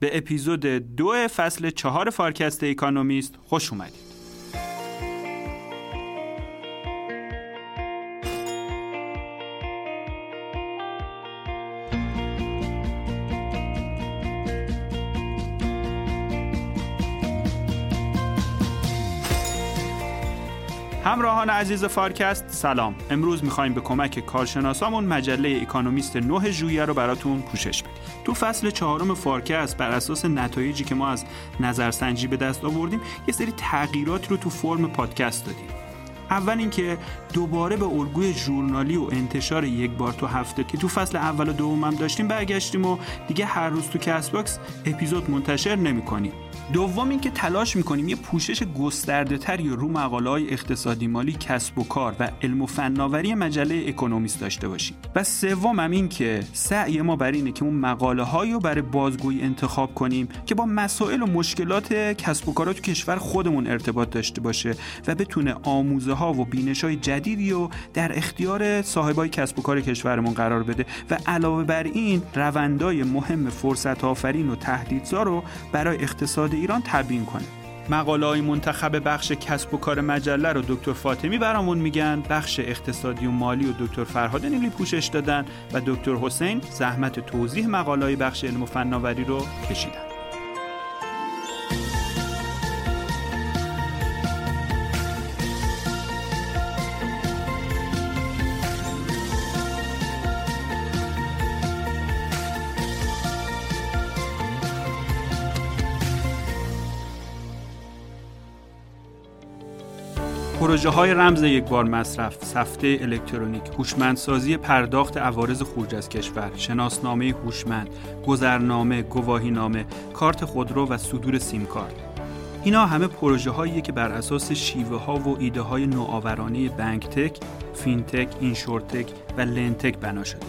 به اپیزود دو فصل چهار فارکست Economist خوش اومدید. همراهان عزیز فارکست سلام. امروز می‌خوایم به کمک کارشناسامون مجله Economist 9 ژوئیه رو براتون پوشش بدیم. تو فصل چهارم فارکست بر اساس نتایجی که ما از نظرسنجی به دست آوردیم یه سری تغییرات رو تو فرم پادکست دادیم. اول اینکه دوباره به الگوی ژورنالی و انتشار یک بار تو هفته که تو فصل اول و دوم هم داشتیم برگشتیم و دیگه هر روز تو CastBox اپیزود منتشر نمی‌کنیم. دوم اینکه تلاش می‌کنیم یه پوشش گسترده تری رو مقاله های اقتصادی مالی کسب و کار و علم و فناوری مجله Economist داشته باشیم. و سوم هم این که سعی ما بر اینه که اون مقاله هایی رو برای بازگویی انتخاب کنیم که با مسائل و مشکلات کسب و کارات تو کشور خودمون ارتباط داشته باشه و بتونه آموزه ها و بینش های جدیدی رو در اختیار صاحبای کسب و کار کشورمون قرار بده و علاوه بر این روندای مهم فرصت آفرین و تهدیدزا رو برای اقتصاد ایران تبیین کنه. مقاله های منتخب بخش کسب و کار مجله رو دکتر فاطمی برامون میگن. بخش اقتصادی و مالی و دکتر فرهاد نیلی پوشش دادن و دکتر حسین زحمت توضیح مقاله بخش علم و فناوری رو کشیدن. پروژه های رمز یک بار مصرف، سفته الکترونیک، هوشمندسازی پرداخت عوارض خروج از کشور، شناسنامه هوشمند، گذرنامه، گواهینامه، کارت خودرو و صدور سیم کارت. اینا همه پروژه هایی که بر اساس شیوه ها و ایده های نوآورانه بانک تک، فینتک، اینشورتک و لنتک بنا شده.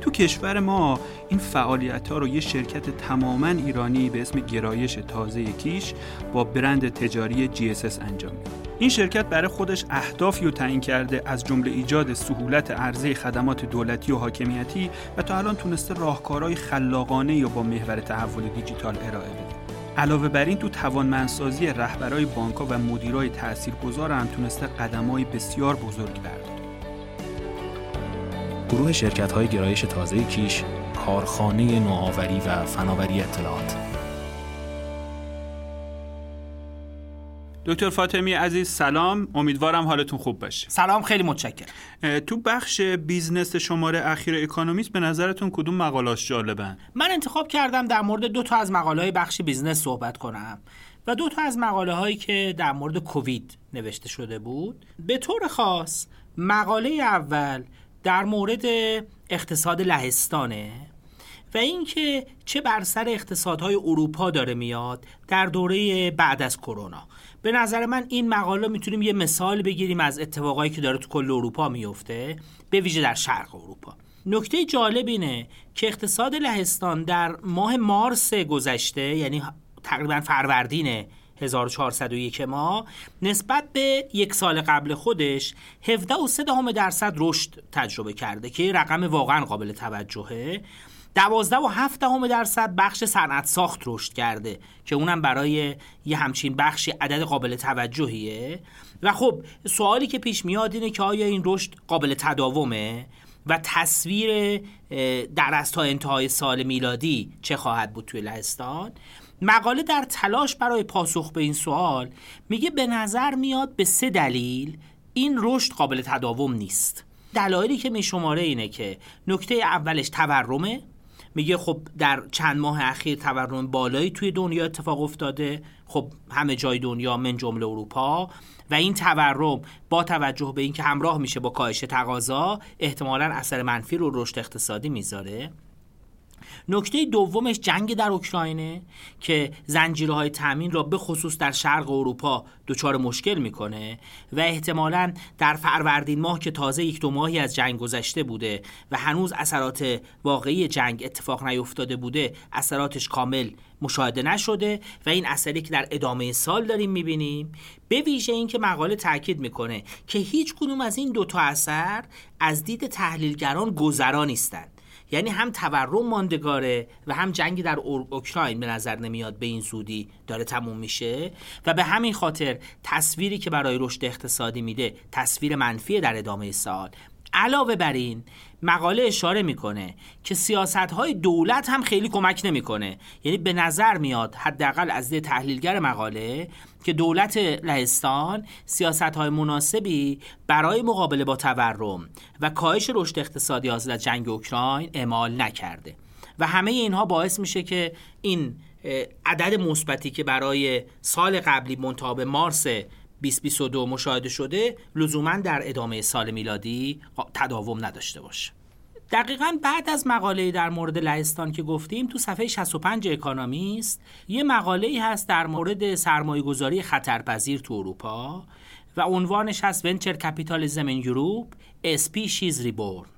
تو کشور ما این فعالیت ها رو یه شرکت تماما ایرانی به اسم گرایش تازه کیش با برند تجاری GSS انجام میده. این شرکت برای خودش اهدافی رو تعیین کرده از جمله ایجاد سهولت عرضه خدمات دولتی و حاکمیتی و تا الان تونسته راهکارهای خلاقانه یا با محور تحول دیجیتال ارائه بده. علاوه بر این تو توانمندسازی رهبرای بانکها و مدیرای تاثیرگذار هم تونسته قدمای بسیار بزرگی برداره. گروه شرکت های گرایش تازه کیش کارخانه نوآوری و فناوری اطلاعات دکتر فاطمی عزیز سلام. امیدوارم حالتون خوب باشه. سلام خیلی متشکرم. تو بخش business شماره اخیر اکانومیست به نظرتون کدوم مقالاش جالبن؟ من انتخاب کردم در مورد دو تا از مقاله های بخش business صحبت کنم. و دو تا از مقاله هایی که در مورد کووید نوشته شده بود. به طور خاص مقاله اول در مورد اقتصاد لهستانه و اینکه چه بر سر اقتصادهای اروپا داره میاد در دوره بعد از کرونا. به نظر من این مقاله می‌تونیم یه مثال بگیریم از اتفاقایی که داره تو کل اروپا میفته به ویژه در شرق اروپا. نکته جالب اینه که اقتصاد لهستان در ماه مارس گذشته یعنی تقریبا فروردین 1401 ما نسبت به یک سال قبل خودش 17.3 درصد رشد تجربه کرده که رقم واقعا قابل توجهه. دوازده و هفت دهم درصد بخش صنعت ساخت رشد کرده که اونم برای یه همچین بخشی عدد قابل توجهیه. و خب سوالی که پیش میاد اینه که آیا این رشد قابل تداومه؟ و تصویر در از تا انتهای سال میلادی چه خواهد بود توی لهستان؟ مقاله در تلاش برای پاسخ به این سوال میگه به نظر میاد به سه دلیل این رشد قابل تداوم نیست. دلایلی که میشماره اینه که نکته اولش تورمه میگه خب در چند ماه اخیر تورم بالایی توی دنیا اتفاق افتاده. خب همه جای دنیا من جمله اروپا. و این تورم با توجه به اینکه همراه میشه با کاهش تقاضا احتمالا اثر منفی رو رشد اقتصادی می‌ذاره. نکته دومش جنگ در اوکراینه که زنجیره های تامین را به خصوص در شرق اروپا دچار مشکل می‌کنه و احتمالا در فروردین ماه که تازه یک دو ماهی از جنگ گذشته بوده و هنوز اثرات واقعی جنگ اتفاق نیفتاده بوده اثراتش کامل مشاهده نشده و این اثری که در ادامه سال داریم می‌بینیم به ویژه اینکه مقاله تاکید می‌کنه که هیچ کدوم از این دوتا اثر از دید تحلیلگران گذرا نیستند یعنی هم تورم ماندگاره و هم جنگی در اوکراین به نظر نمیاد به این زودی داره تموم میشه و به همین خاطر تصویری که برای رشد اقتصادی میده تصویر منفی در ادامه سال. علاوه بر این مقاله اشاره می‌کنه که سیاست های دولت هم خیلی کمک نمی‌کنه. یعنی به نظر میاد حداقل از دید تحلیلگر مقاله که دولت لهستان سیاست های مناسبی برای مقابله با تورم و کاهش رشد اقتصادی از جنگ اوکراین اعمال نکرده. و همه اینها باعث میشه که این عدد مثبتی که برای سال قبلی منتها به مارس 2022 مشاهده شده لزوما در ادامه سال میلادی تداوم نداشته باشه. دقیقا بعد از مقاله در مورد لهستان که گفتیم تو صفحه 65 اکانومیست یه مقاله ای هست در مورد سرمایه گذاری خطرپذیر تو اروپا و عنوانش هست Venture capitalism in Europe species reborn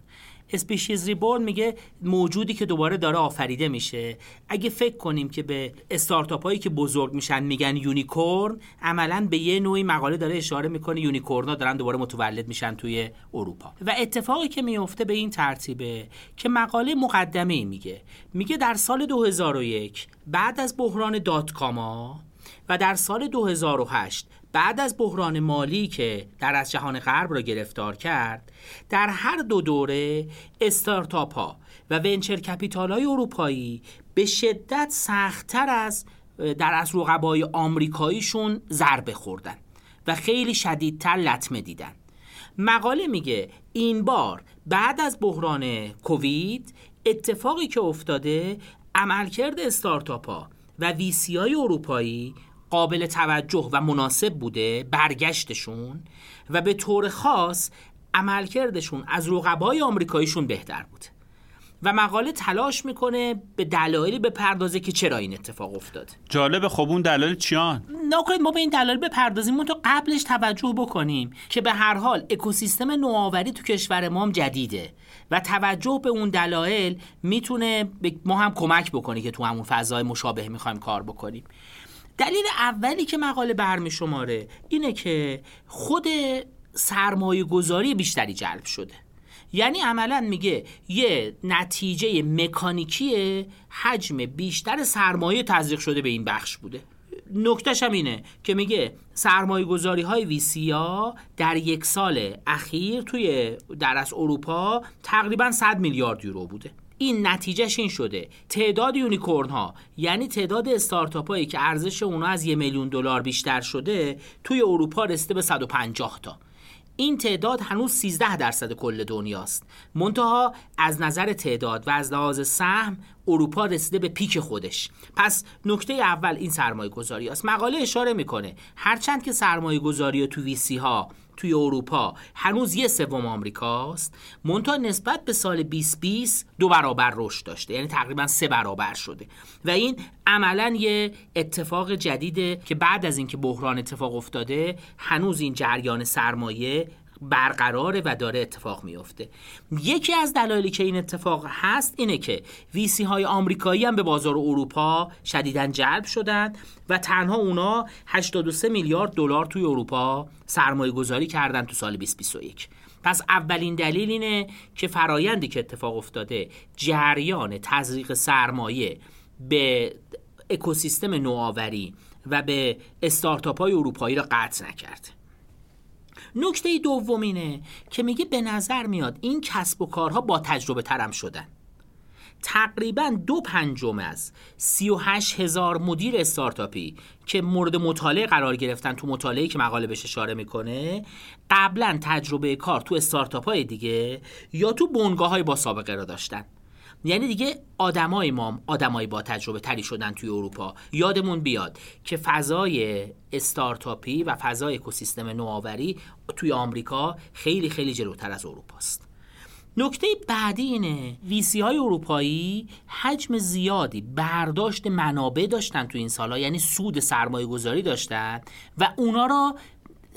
species reborn میگه موجودی که دوباره داره آفریده میشه. اگه فکر کنیم که به استارتاپ هایی که بزرگ میشن میگن unicorn عملا به یه نوعی مقاله داره اشاره می‌کنه unicorn ا دارن دوباره متولد میشن توی اروپا. و اتفاقی که میفته به این ترتیبه که مقاله مقدمه ای میگه. میگه در سال 2001 بعد از بحران dot-com ا و در سال 2008 بعد از بحران مالی که در از جهان غرب را گرفتار کرد در هر دو دوره استارتاپ ها و venture capital های اروپایی به شدت سختتر از در از رقبای آمریکاییشون ضربه خوردن و خیلی شدیدتر لطمه دیدن. مقاله میگه این بار بعد از بحران کووید اتفاقی که افتاده عملکرد استارتاپ ها و ویسی های اروپایی قابل توجه و مناسب بوده برگشتشون و به طور خاص عملکردشون از رقبای آمریکاییشون بهتر بوده و مقاله تلاش می‌کنه به دلایلی بپردازه که چرا این اتفاق افتاد. جالب خب اون دلایل چیان؟ نکنید ما به این دلایل بپردازیم تو قبلش توجه بکنیم که به هر حال اکوسیستم نوآوری تو کشور ما هم جدیده و توجه به اون دلایل می‌تونه ما هم کمک بکنه که تو همون فضای مشابه می‌خوایم کار بکنیم. دلیل اولی که مقاله برمی شماره اینه که خود سرمایه گذاری بیشتری جلب شده. یعنی عملا میگه یه نتیجه مکانیکی حجم بیشتر سرمایه تزریق شده به این بخش بوده. نکتش هم اینه که میگه سرمایه گذاری های ویسیا در یک سال اخیر توی در از اروپا تقریبا 100 میلیارد یورو بوده. این نتیجهش این شده. تعداد یونیکورن ها یعنی تعداد استارتاپ هایی که ارزش اونا از یه میلیون دلار بیشتر شده توی اروپا رسیده به 150 تا. این تعداد هنوز 13 درصد کل دنیاست. منتها از نظر تعداد و از لحاظ سهم اروپا رسیده به پیک خودش. پس نکته اول این سرمایه گذاری است. مقاله اشاره می‌کنه. هرچند که سرمایه گذاری تو ویسی ها توی اروپا. هنوز یه سوم آمریکاست. مونتا نسبت به سال 2020 دو برابر رشد داشته. یعنی تقریبا سه برابر شده. و این عملا یه اتفاق جدیده که بعد از اینکه بحران اتفاق افتاده هنوز این جریان سرمایه برقراره و داره اتفاق میفته یکی از دلایلی که این اتفاق هست اینه که ویسی های آمریکایی هم به بازار اروپا شدیدا جلب شدن و تنها اونا 83 میلیارد دلار توی اروپا سرمایه گذاری کردن تو سال 2021 پس اولین دلیل اینه که فرایندی که اتفاق افتاده جریان تزریق سرمایه به اکوسیستم نوآوری و به استارتاپ های اروپایی را قطع نکرده نکته دومینه که میگه به نظر میاد این کسب و کارها با تجربه ترم شدن. تقریبا دو پنجم از 38 هزار مدیر استارتاپی که مورد مطالعه قرار گرفتن تو مطالعه که مقاله بهش اشاره می‌کنه قبلا تجربه کار تو استارتاپ های دیگه یا تو بنگاه های با سابقه را داشتن. یعنی دیگه آدمای ما آدمای با تجربه تری شدن توی اروپا. یادمون بیاد که فضای استارتاپی و فضای اکوسیستم نوآوری توی آمریکا خیلی خیلی جلوتر از اروپاست نکته بعدی اینه ویسی های اروپایی حجم زیادی برداشت منابع داشتن تو این سالها یعنی سود سرمایه گذاری داشتن و اونا را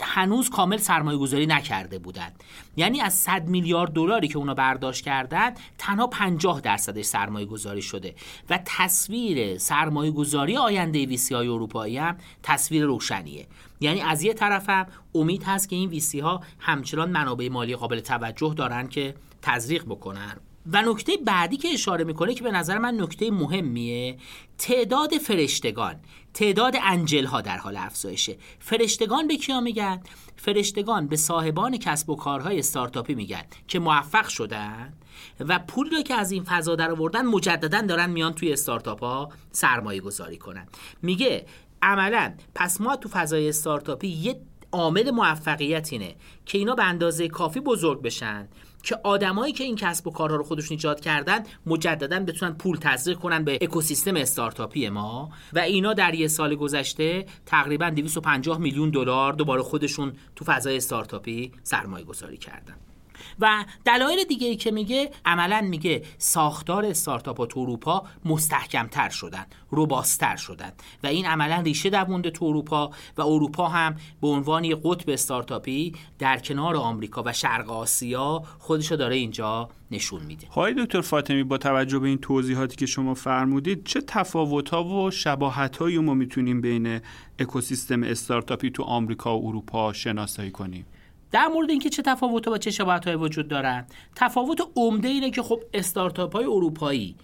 هنوز کامل سرمایه گذاری نکرده بودند یعنی از 100 میلیارد دلاری که اونا برداشت کردن تنها 50 درصدش سرمایه گذاری شده. و تصویر سرمایه گذاری آینده ویسی های اروپایی هم تصویر روشنیه. یعنی از یه طرف هم امید هست که این ویسی ها همچنان منابع مالی قابل توجه دارن که تزریق بکنن. و نکته بعدی که اشاره می‌کنه که به نظر من نکته مهمیه تعداد فرشتگان تعداد انجل ها در حال افزایشه. فرشتگان به کیا میگن؟ فرشتگان به صاحبان کسب و کارهای استارتاپی میگن که موفق شدن و پولی رو که از این فضا در آوردن مجددا دارن میان توی استارتاپ ها سرمایه گذاری کنن. میگه عملا پس ما تو فضای استارتاپی یه عامل موفقیت اینه که اینا به اندازه کافی بزرگ بشن که آدمایی که این کسب و کارها رو خودشون ایجاد کردن مجددا بتونن پول تزریق کنن به اکوسیستم استارتاپی ما. و اینا در یه سال گذشته تقریبا 250 میلیون دلار دوباره خودشون تو فضای استارتاپی سرمایه گذاری کردن. و دلایل دیگه ای که میگه عملا میگه ساختار استارتاپ تو اروپا مستحکمتر شدن روباستر شدن و این عملا ریشه دوونده تو اروپا و اروپا هم به عنوان یه قطب استارتاپی در کنار آمریکا و شرق آسیا خودشو داره اینجا نشون میده. های دکتر فاطمی با توجه به این توضیحاتی که شما فرمودید چه تفاوت‌ها و شباهت‌هایی ما می‌تونیم بین اکوسیستم استارتاپی تو آمریکا و اروپا شناسایی کنیم؟ در مورد اینکه چه تفاوت و چه شباهت وجود دارن تفاوت عمده اینه که خب استارتاپ های اروپایی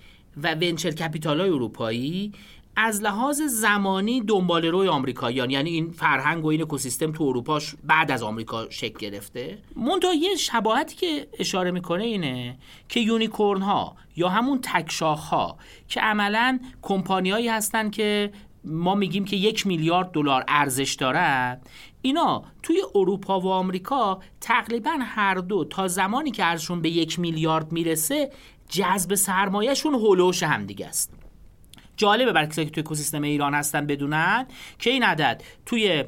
و venture capital های اروپایی از لحاظ زمانی دنبال روی آمریکاییان یعنی این فرهنگ و این اکوسیستم تو اروپا بعد از آمریکا شکل گرفته. منتها یه شباهتی که اشاره می‌کنه اینه که unicorn ها یا همون تکشاخ ها که عملا کمپانیایی هستن که ما میگیم که یک میلیارد دلار ارزش دارن اینا توی اروپا و آمریکا تقریبا هر دو تا زمانی که ارزششون به یک میلیارد می‌رسه جذب سرمایهشون هلوش هم دیگه است. جالبه برای کسایی که توی اکوسیستم ایران هستن بدونن که این عدد توی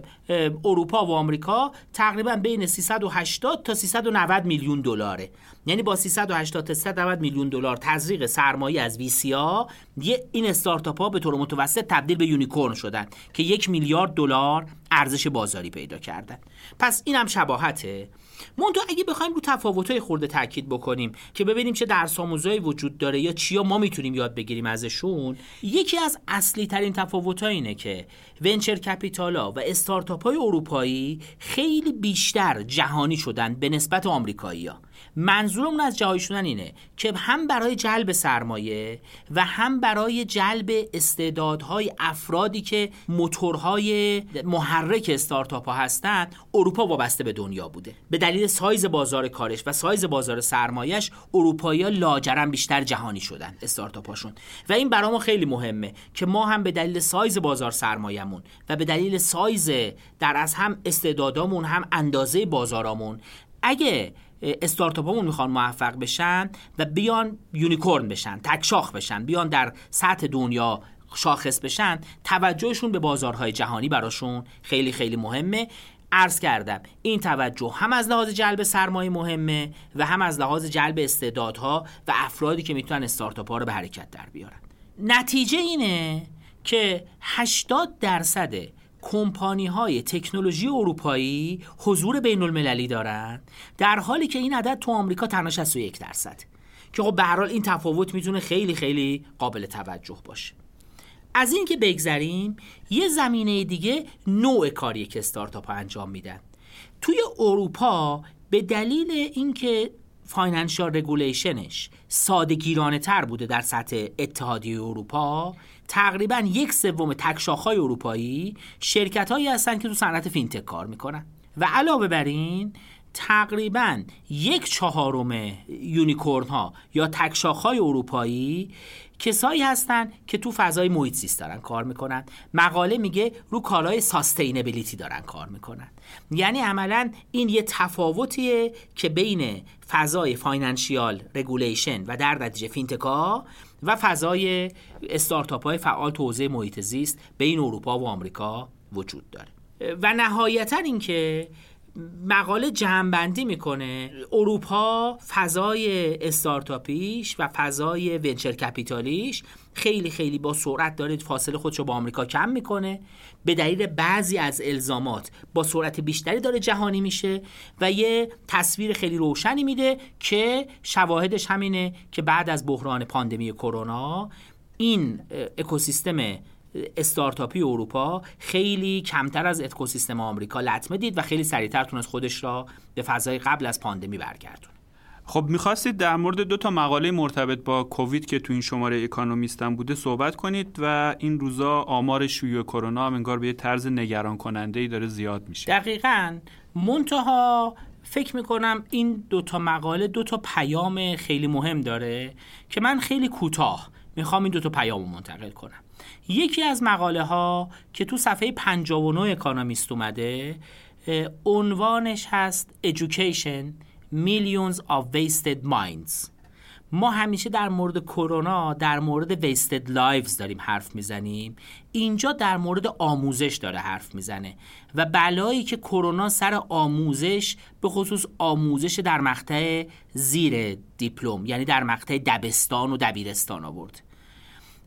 اروپا و آمریکا تقریبا بین 380 تا 390 میلیون دلاره. یعنی با 380 تا 390 میلیون دلار تزریق سرمایه از ویسیا یه این استارتاپ ها به طور متوسط تبدیل به یونیکورن شدن که یک میلیارد دلار ارزش بازاری پیدا کردن. پس این هم شباهته. منتها اگه بخوایم رو تفاوت‌های خورده تاکید بکنیم که ببینیم چه درس آموزایی وجود داره یا چیا ما می‌تونیم یاد بگیریم ازشون یکی از اصلی ترین تفاوت‌ها اینه که ونچر کپیتالا و استارتاپ های اروپایی خیلی بیشتر جهانی شدن به نسبت آمریکایی ها منظورمون از جهایی شدن اینه که هم برای جلب سرمایه و هم برای جلب استعدادهای افرادی که موتورهای محرک استارتاپ ها هستند اروپا وابسته به دنیا بوده. به دلیل سایز بازار کارش و سایز بازار سرمایهش اروپایی ها لاجرم بیشتر جهانی شدن استارتاپ هاشون و این برای خیلی مهمه که ما هم به دلیل سایز بازار سرمایهمون و به دلیل سایز در از هم استعدادامون هم اندازه بازارامون اگه استارتاپمون می‌خوان موفق بشن و بیان یونیکورن بشن تکشاخ بشن بیان در سطح دنیا شاخص بشن توجهشون به بازارهای جهانی براشون خیلی خیلی مهمه. عرض کردم این توجه هم از لحاظ جلب سرمایه مهمه و هم از لحاظ جلب استعدادها و افرادی که می‌تونن استارتاپ ها رو به حرکت در بیارن. نتیجه اینه که 80 درصد کمپانی های تکنولوژی اروپایی حضور بین المللی دارند در حالی که این عدد تو آمریکا تنها 61 درصد. که خب به هر حال این تفاوت می‌تونه خیلی خیلی قابل توجه باشه. از این که بگذریم یه زمینه دیگه نوع کاری که استارتاپ انجام میدن. توی اروپا به دلیل اینکه financial regulation ش ساده تر بوده در سطح اتحادیه اروپا. تقریبا یک سوم تکشاخهای اروپایی شرکت هایی هستن که تو صنعت فینتک کار می‌کنن. و علاوه بر این تقریبا یک چهارم unicorn ها یا تکشاخ های اروپایی کسایی هستن که تو فضای محیط زیست دارن کار می‌کنن. مقاله میگه رو کالای sustainability دارن کار می‌کنن. یعنی عملا این یه تفاوتیه که بین فضای financial regulation و در نتیجه فینتکا و فضای استارتاپ های فعال تو حوزه محیط زیست بین اروپا و آمریکا وجود داره. و نهایتا اینکه مقاله جمعبندی می‌کنه. اروپا فضای استارتاپیش و فضای ونچر کپیتالیش خیلی خیلی با سرعت داره فاصله خودشو با آمریکا کم می‌کنه. به دلیل بعضی از الزامات با سرعت بیشتری داره جهانی میشه و یه تصویر خیلی روشنی میده که شواهدش همینه که بعد از بحران پاندمی کرونا این اکوسیستم استارتاپی اروپا خیلی کمتر از اکوسیستم آمریکا لطمه دید و خیلی سریعتر تونست خودش را به فضای قبل از پاندمی برگردون خب می‌خواستید در مورد دو تا مقاله مرتبط با کووید که تو این شماره اکانومیستم بوده صحبت کنید و این روزا آمار شیوع کرونا هم انگار به یه طرز نگران کننده ای داره زیاد میشه. دقیقا. منتها فکر می‌کنم این دو تا مقاله دو تا پیام خیلی مهم داره که من خیلی کوتاه می‌خوام این دو تا پیام رو منتقل کنم. یکی از مقاله ها که تو صفحه 59 اکانومیست اومده عنوانش هست Education Millions of Wasted Minds. ما همیشه در مورد کرونا در مورد wasted lives داریم حرف می‌زنیم. اینجا در مورد آموزش داره حرف می‌زنه و بلایی که کرونا سر آموزش به خصوص آموزش در مقطع زیر دیپلم یعنی در مقطع دبستان و دبیرستان آورد.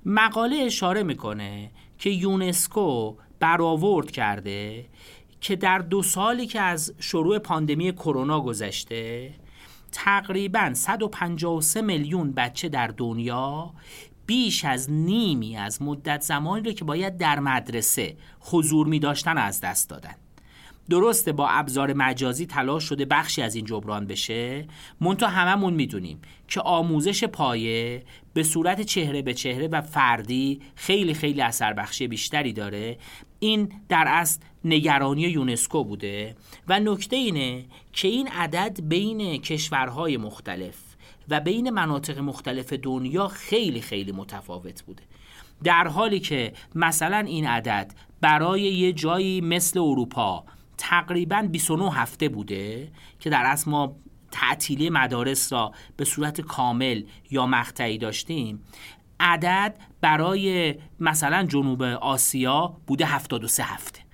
مقاله اشاره می‌کنه که یونسکو برآورد کرده که در دو سالی که از شروع پاندمی کرونا گذشته تقریبا 153 میلیون بچه در دنیا بیش از نیمی از مدت زمانی رو که باید در مدرسه حضور می داشتن از دست دادن. درسته با ابزار مجازی تلاش شده بخشی از این جبران بشه؟ منتها هممون می‌دونیم که آموزش پایه به صورت چهره به چهره و فردی خیلی خیلی اثر بخشی بیشتری داره. این در اصل نگرانی یونسکو بوده و نکته اینه که این عدد بین کشورهای مختلف و بین مناطق مختلف دنیا خیلی خیلی متفاوت بوده. در حالی که مثلا این عدد برای یه جایی مثل اروپا تقریبا 29 هفته بوده که در اصل ما تعطیلی مدارس را به صورت کامل یا مقطعی داشتیم. عدد برای مثلا جنوب آسیا بوده 73 هفته.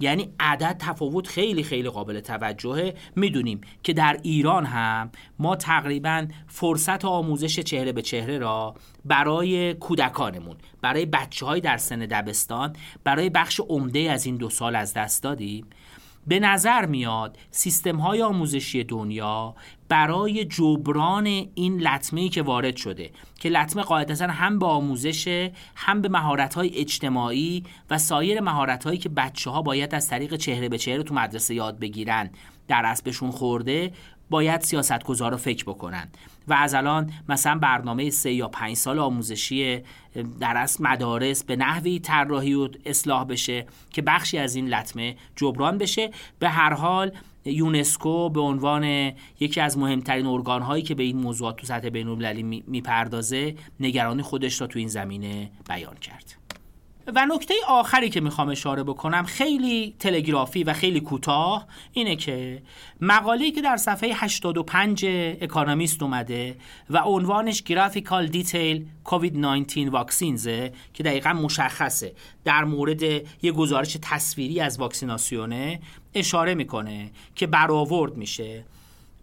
یعنی عدد تفاوت خیلی خیلی قابل توجهه. می‌دونیم که در ایران هم ما تقریبا فرصت آموزش چهره به چهره را برای کودکانمون برای بچه های در سن دبستان برای بخش عمده از این دو سال از دست دادیم. به نظر میاد سیستم های آموزشی دنیا برای جبران این لطمه که وارد شده که لطمه قاعدتا هم به آموزش هم به مهارت های اجتماعی و سایر مهارت هایی که بچه ها باید از طریق چهره به چهره تو مدرسه یاد بگیرن در اسبشون خورده باید سیاست گذار فکر بکنن. و از الان مثلا برنامه سه یا پنج سال آموزشی در اصل مدارس به نحوی طراحی و اصلاح بشه که بخشی از این لطمه جبران بشه. به هر حال یونسکو به عنوان یکی از مهمترین ارگان هایی که به این موضوعات تو سطح بین المللی می‌پردازه نگرانی خودش را تو این زمینه بیان کرد. و نکته آخری که می‌خوام اشاره بکنم خیلی تلگرافی و خیلی کوتاه اینه که مقاله‌ای که در صفحه 85 اکانومیست اومده و عنوانش گرافیکال دیتیل کووید 19 واکسینزه که دقیقا مشخصه. در مورد یه گزارش تصویری از واکسیناسیونه اشاره می‌کنه که برآورد میشه.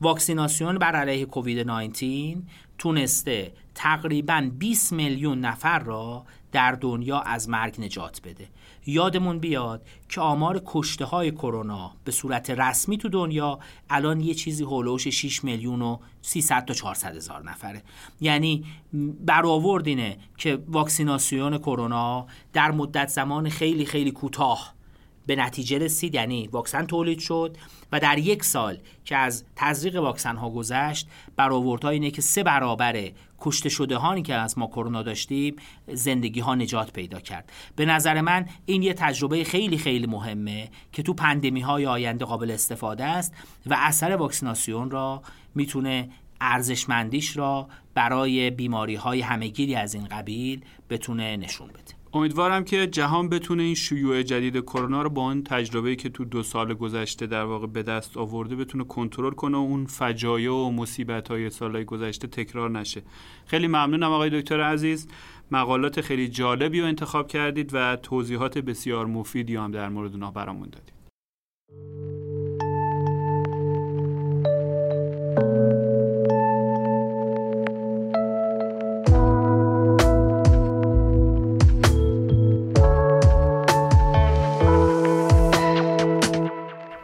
واکسیناسیون بر علیه کووید 19 تونسته تقریبا 20 میلیون نفر را در دنیا از مرگ نجات بده. یادمون بیاد که آمار کشته های کرونا به صورت رسمی تو دنیا الان یه چیزی هولوش 6 میلیون و 300 تا 400 هزار نفره. یعنی برآورد اینه که واکسیناسیون کرونا در مدت زمان خیلی خیلی کوتاه به نتیجه رسید یعنی واکسن تولید شد و در یک سال که از تزریق واکسن ها گذشت برآوردها اینه که سه برابر کشته شده هانی که از ما کرونا داشتیم زندگی ها نجات پیدا کرد. به نظر من این یه تجربه خیلی خیلی مهمه که تو پندمی های آینده قابل استفاده است و اثر واکسیناسیون را می‌تونه ارزشمندیش را برای بیماری های همهگیری از این قبیل بتونه نشون بده. امیدوارم که جهان بتونه این شیوع جدید کرونا رو با اون تجربه‌ای که تو دو سال گذشته در واقع به دست آورده بتونه کنترل کنه و اون فجایع و مصیبت‌های سالهای گذشته تکرار نشه. خیلی ممنونم آقای دکتر عزیز. مقالات خیلی جالبی رو انتخاب کردید و توضیحات بسیار مفیدی هم در مورد اونها برامون دادید.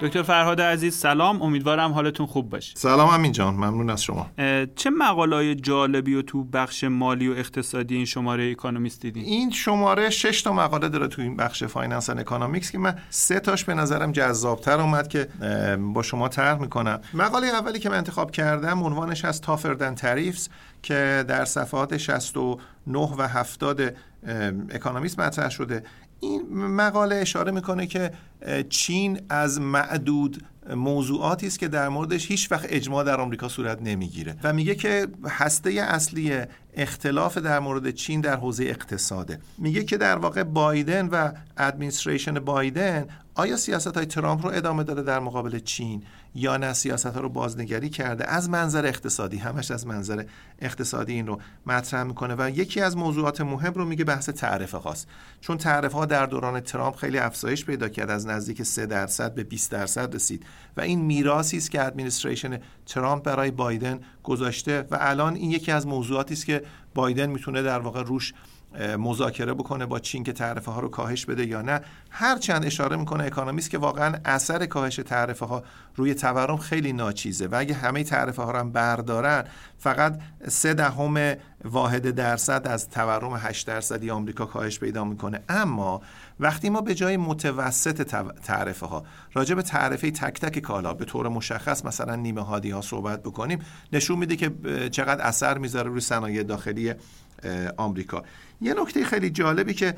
دکتر فرهاد عزیز سلام. امیدوارم حالتون خوب باشه. سلام امین جان ممنون از شما. چه مقالای جالبی و تو بخش مالی و اقتصادی این شماره اکونومیست دیدین؟ این شماره شش تا مقاله داره تو این بخش finance and economics که من سه تاش به نظرم جذابتر اومد که با شما طرح می‌کنم. مقاله اولی که من انتخاب کردم عنوانش هست Tougher than tariffs که در صفحات 69 و 70 اکونومیست مطرح شده. این مقاله اشاره می‌کنه که چین از معدود موضوعاتی است که در موردش هیچ وقت اجماع در آمریکا صورت نمی‌گیره و میگه که هسته اصلی اختلاف در مورد چین در حوزه اقتصاده. میگه که در واقع بایدن و ادمنستریشن بایدن آیا سیاست های ترامپ رو ادامه داده در مقابل چین؟ یا نه سیاست ها رو بازنگری کرده از منظر اقتصادی. همش از منظر اقتصادی این رو مطرح می‌کنه و یکی از موضوعات مهم رو میگه بحث تعرفه هاست چون تعرفه ها در دوران ترامپ خیلی افزایش پیدا کرد از نزدیک 3 درصد به 20 درصد رسید و این میراثی است که ادمنستریشن ترامپ برای بایدن گذاشته و الان این یکی از موضوعاتی است که بایدن می‌تونه در واقع روش مذاکره بکنه با چین که تعرفه ها رو کاهش بده یا نه. هر چند اشاره می‌کنه اکانومیست که واقعا اثر کاهش تعرفه ها روی تورم خیلی ناچیزه و اگه همه تعرفه ها رو هم بردارن فقط سه دهم واحد درصد از تورم 8 درصدی آمریکا کاهش پیدا می‌کنه. اما وقتی ما به جای متوسط تعرفه ها راجع به تعرفه تک تک کالا به طور مشخص مثلا نیمه هادی ها صحبت بکنیم نشون میده که چقدر اثر می‌ذاره روی صنایع داخلی آمریکا. یه نکته خیلی جالبی که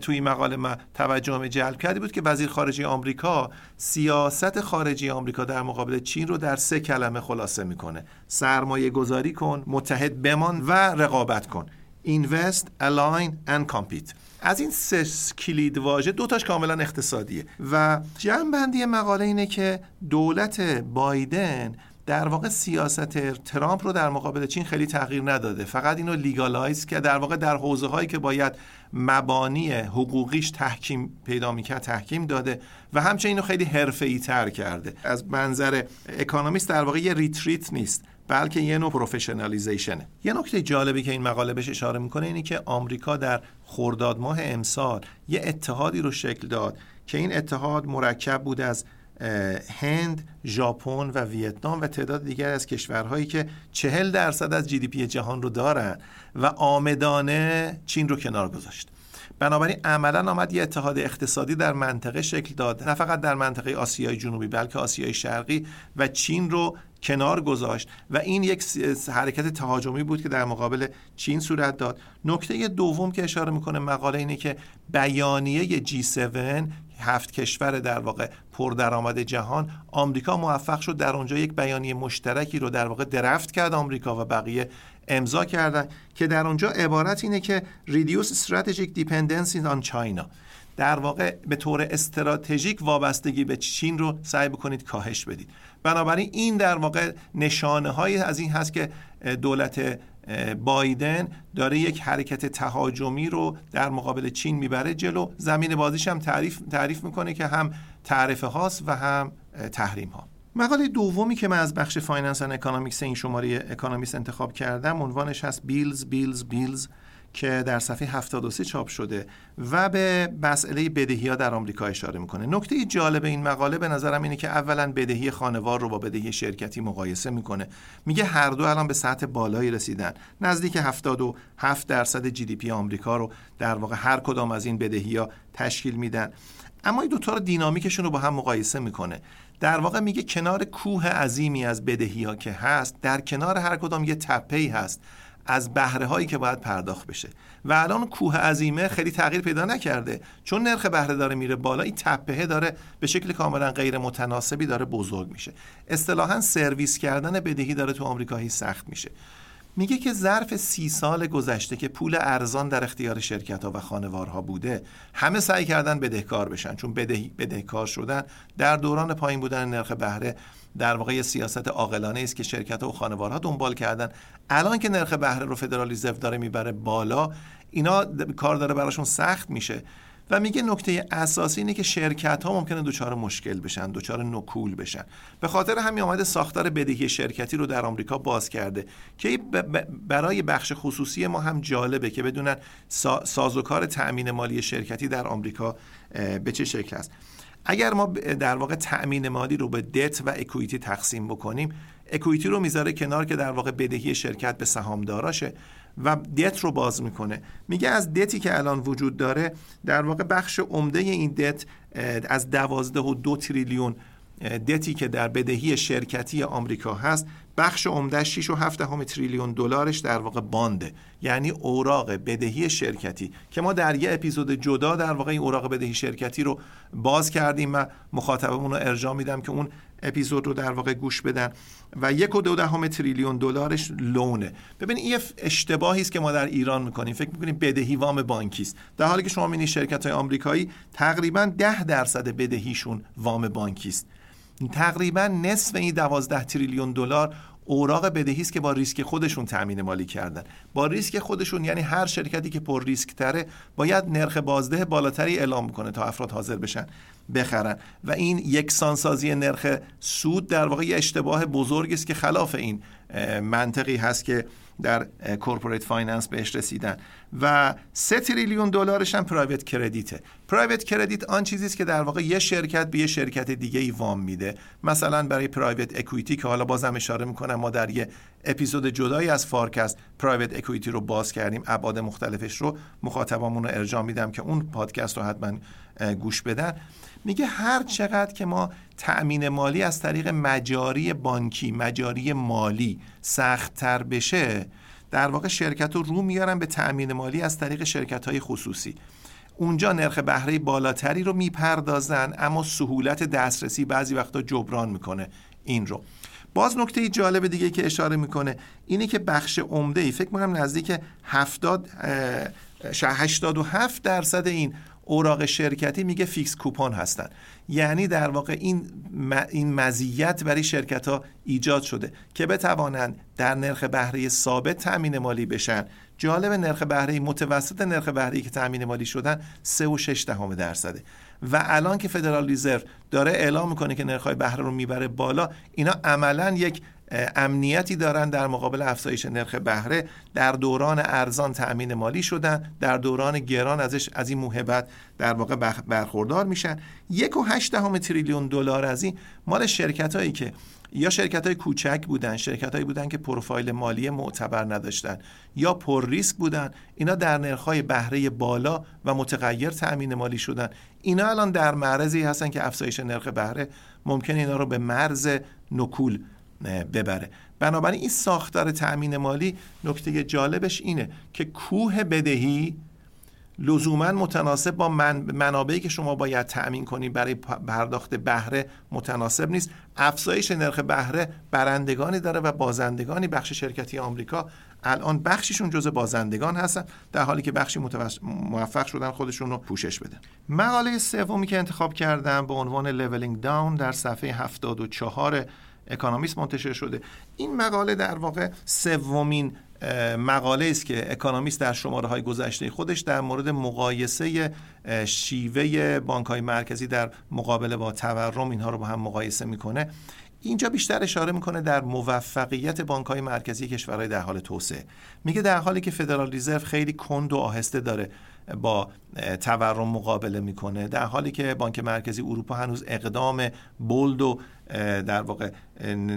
توی مقاله ما توجه جلب کردی بود که وزیر خارجه آمریکا سیاست خارجی آمریکا در مقابل چین رو در سه کلمه خلاصه می‌کنه سرمایه گذاری کن متحد بمان و رقابت کن. Invest, align and compete. از این سه کلید واژه دوتاش کاملا اقتصادیه. و جنبندی مقاله اینه که دولت بایدن در واقع سیاست ترامپ رو در مقابل چین خیلی تغییر نداده. فقط اینو legalize که در واقع در حوزه هایی که باید مبانی حقوقیش تحکیم پیدا می‌کرد تحکیم داده و همچنین اینو خیلی حرفه‌ای تر کرده. از منظر اکانومیست در واقع یه retreat نیست بلکه یه نوع professionalization ه یه نکته جالبی که این مقاله بهش اشاره می‌کنه اینه که آمریکا در خرداد ماه امسال یه اتحادی رو شکل داد که این اتحاد مرکب بود از هند، ژاپن و ویتنام و تعداد دیگر از کشورهایی که چهل درصد از جی دی پی جهان رو دارن و آمدانه چین رو کنار گذاشت. بنابراین عملا آمد یه اتحاد اقتصادی در منطقه شکل داد. نه فقط در منطقه آسیای جنوبی بلکه آسیای شرقی و چین رو کنار گذاشت و این یک حرکت تهاجمی بود که در مقابل چین صورت داد. نکته دوم که اشاره می‌کنه مقاله اینه که بیانیه G7 هفت کشور در واقع پردرآمد جهان آمریکا موفق شد در اونجا یک بیانیه مشترکی رو در واقع درفت کرد آمریکا و بقیه امضا کردن که در اونجا عبارت اینه که reduce strategic dependency on China. در واقع به طور استراتژیک وابستگی به چین رو سعی بکنید کاهش بدید. بنابراین این در واقع نشانه های از این هست که دولت بایدن داره یک حرکت تهاجمی رو در مقابل چین می‌بره جلو. زمین بازیش هم تعریف, تعریف می‌کنه که هم تعرفه هاست و هم تحریم ها. مقاله دومی که من از بخش Finance و Economics این شماره اکانومیست انتخاب کردم عنوانش هست Bills Bills Bills. که در صفحه 73 چاپ شده و به مسئله بدهی ها در آمریکا اشاره می‌کنه. نکته جالب این مقاله به نظرم اینه که اولا بدهی خانوار رو با بدهی شرکتی مقایسه می‌کنه. میگه هر دو الان به سطح بالایی رسیدن. نزدیک 77 درصد جی دی پی آمریکا رو در واقع هر کدام از این بدهی ها تشکیل میدن. اما این دوتا رو دینامیکشون رو با هم مقایسه می‌کنه. در واقع میگه کنار کوه عظیمی از بدهی ها که هست در کنار هر کدام یه تپه هست. از بهره هایی که باید پرداخت بشه. و الان کوه عظیمه خیلی تغییر پیدا نکرده. چون نرخ بهره داره میره بالا این تپهه داره به شکل کاملا غیر متناسبی داره بزرگ میشه. اصطلاحا سرویس کردن بدهی داره تو آمریکایی سخت میشه. میگه که ظرف سی سال گذشته که پول ارزان در اختیار شرکت ها و خانوارها بوده همه سعی کردن بدهکار بشن. چون بدهی بدهکار شدن در دوران پایین بودن نرخ بهره در واقع سیاست عاقلانه است که شرکت و خانوارها دنبال کردن. الان که نرخ بهره رو فدرال ریزرو داره می‌بره بالا اینا کار داره براشون سخت میشه. و میگه نکته اساسی اینه که شرکت ها ممکنه دچار مشکل بشن دچار نکول بشن. به خاطر همین آمده ساختار بدهی شرکتی رو در آمریکا باز کرده که برای بخش خصوصی ما هم جالبه که بدونن سازوکار تأمین مالی شرکتی در آمریکا به چه شکل است. اگر ما در واقع تأمین مالی رو به دت و اکویتی تقسیم بکنیم اکویتی رو می‌ذاره کنار که در واقع بدهی شرکت به سهامداراشه و دت رو باز می‌کنه. میگه از دتی که الان وجود داره در واقع بخش عمده این دت از دوازده و دو تریلیون دتی که در بدهی شرکتی آمریکا هست بخش عمده 6 و 7 همه تریلیون دلارش در واقع بانده یعنی اوراق بدهی شرکتی. که ما در یه اپیزود جدا در واقع این اوراق بدهی شرکتی رو باز کردیم. و مخاطبمون رو ارجاع میدم که اون اپیزود رو در واقع گوش بدن. و یک و دو دهم تریلیون دلارش لونه ببین این اشتباهی است که ما در ایران می‌کنیم. فکر می‌کنیم بدهی وام بانکی است. در حالی که شما می‌بینید شرکت های آمریکایی تقریبا 10 درصد بدهیشون وام بانکی است. تقریبا نصف این 12 تریلیون دلار اوراق بدهی است که با ریسک خودشون تامین مالی کردن. با ریسک خودشون یعنی هر شرکتی که پر ریسک تره باید نرخ بازده بالاتری اعلام کنه تا افراد حاضر بشن بخرن. و این یکسانسازی نرخ سود در واقع اشتباه بزرگی است که خلاف این منطقی هست که در corporate finance بهش رسیدن. و سه تریلیون دلارش هم private credit ه private credit آن چیزی است که در واقع یه شرکت به یه شرکت دیگه ای وام میده. مثلا برای private equity که حالا بازم اشاره می‌کنم ما در یه اپیزود جدایی از فارکست private equity رو باز کردیم. ابعاد مختلفش رو مخاطبامون رو ارجاع میدم که اون پادکست رو حتما گوش بدن. میگه هر چقدر که ما تأمین مالی از طریق مجاری بانکی مجاری مالی سختتر بشه در واقع شرکت رو رو میارن به تأمین مالی از طریق شرکت های خصوصی. اونجا نرخ بهره بالاتری رو می‌پردازن اما سهولت دسترسی بعضی وقتا جبران می‌کنه این رو. باز نکته جالب دیگه که اشاره می‌کنه اینه که بخش عمده ای فکر می‌کنم نزدیک 70 87 درصد این اوراق شرکتی میگه فیکس کوپن هستن. یعنی در واقع این این مزیت برای شرکت ها ایجاد شده که بتوانند در نرخ بهره ثابت تامین مالی بشن. جالب نرخ بهره متوسط نرخ بهره که تامین مالی شدن 3 و 6 دهم درصده. و الان که فدرال ریزرو داره اعلام می‌کنه که نرخ بهره رو می‌بره بالا اینا عملا یک امنیتی دارن در مقابل افزایش نرخ بهره. در دوران ارزان تأمین مالی شدن. در دوران گران ازش از این موهبت در واقع برخوردار میشن. یک و هشت دهم تریلیون دلار از این مال شرکت هایی که یا شرکت های کوچک بودن شرکت هایی بودن که پروفایل مالی معتبر نداشتن یا پر ریسک بودن اینا در نرخ های بهره بالا و متغیر تأمین مالی شدن. اینا الان در معرضی هستن که افزایش نرخ بهره ممکن اینا رو به مرز نکول ببره. بنابراین این ساختار تأمین مالی نکته جالبش اینه که کوه بدهی لزوما متناسب با من منابعی که شما باید تأمین کنید برای پرداخت بهره متناسب نیست. افزایش نرخ بهره برندگانی داره و بازندگانی بخش شرکتی آمریکا الان بخششون جزء بازندگان هستن در حالی که بخشی موفق شدن خودشون رو پوشش بدن مقاله سومی که انتخاب کردم به عنوان Levelling down در صفحه 74 اکانومیست منتشر شده. این مقاله در واقع سومین مقاله است که اکانومیست در شماره های گذشته خودش در مورد مقایسه شیوه بانک های مرکزی در مقابله با تورم اینها رو با هم مقایسه می‌کنه. اینجا بیشتر اشاره می‌کنه در موفقیت بانک های مرکزی کشورهای در حال توسعه. میگه در حالی که فدرال ریزرو خیلی کند و آهسته داره با تورم مقابله می‌کنه در حالی که بانک مرکزی اروپا هنوز اقدام بولد و در واقع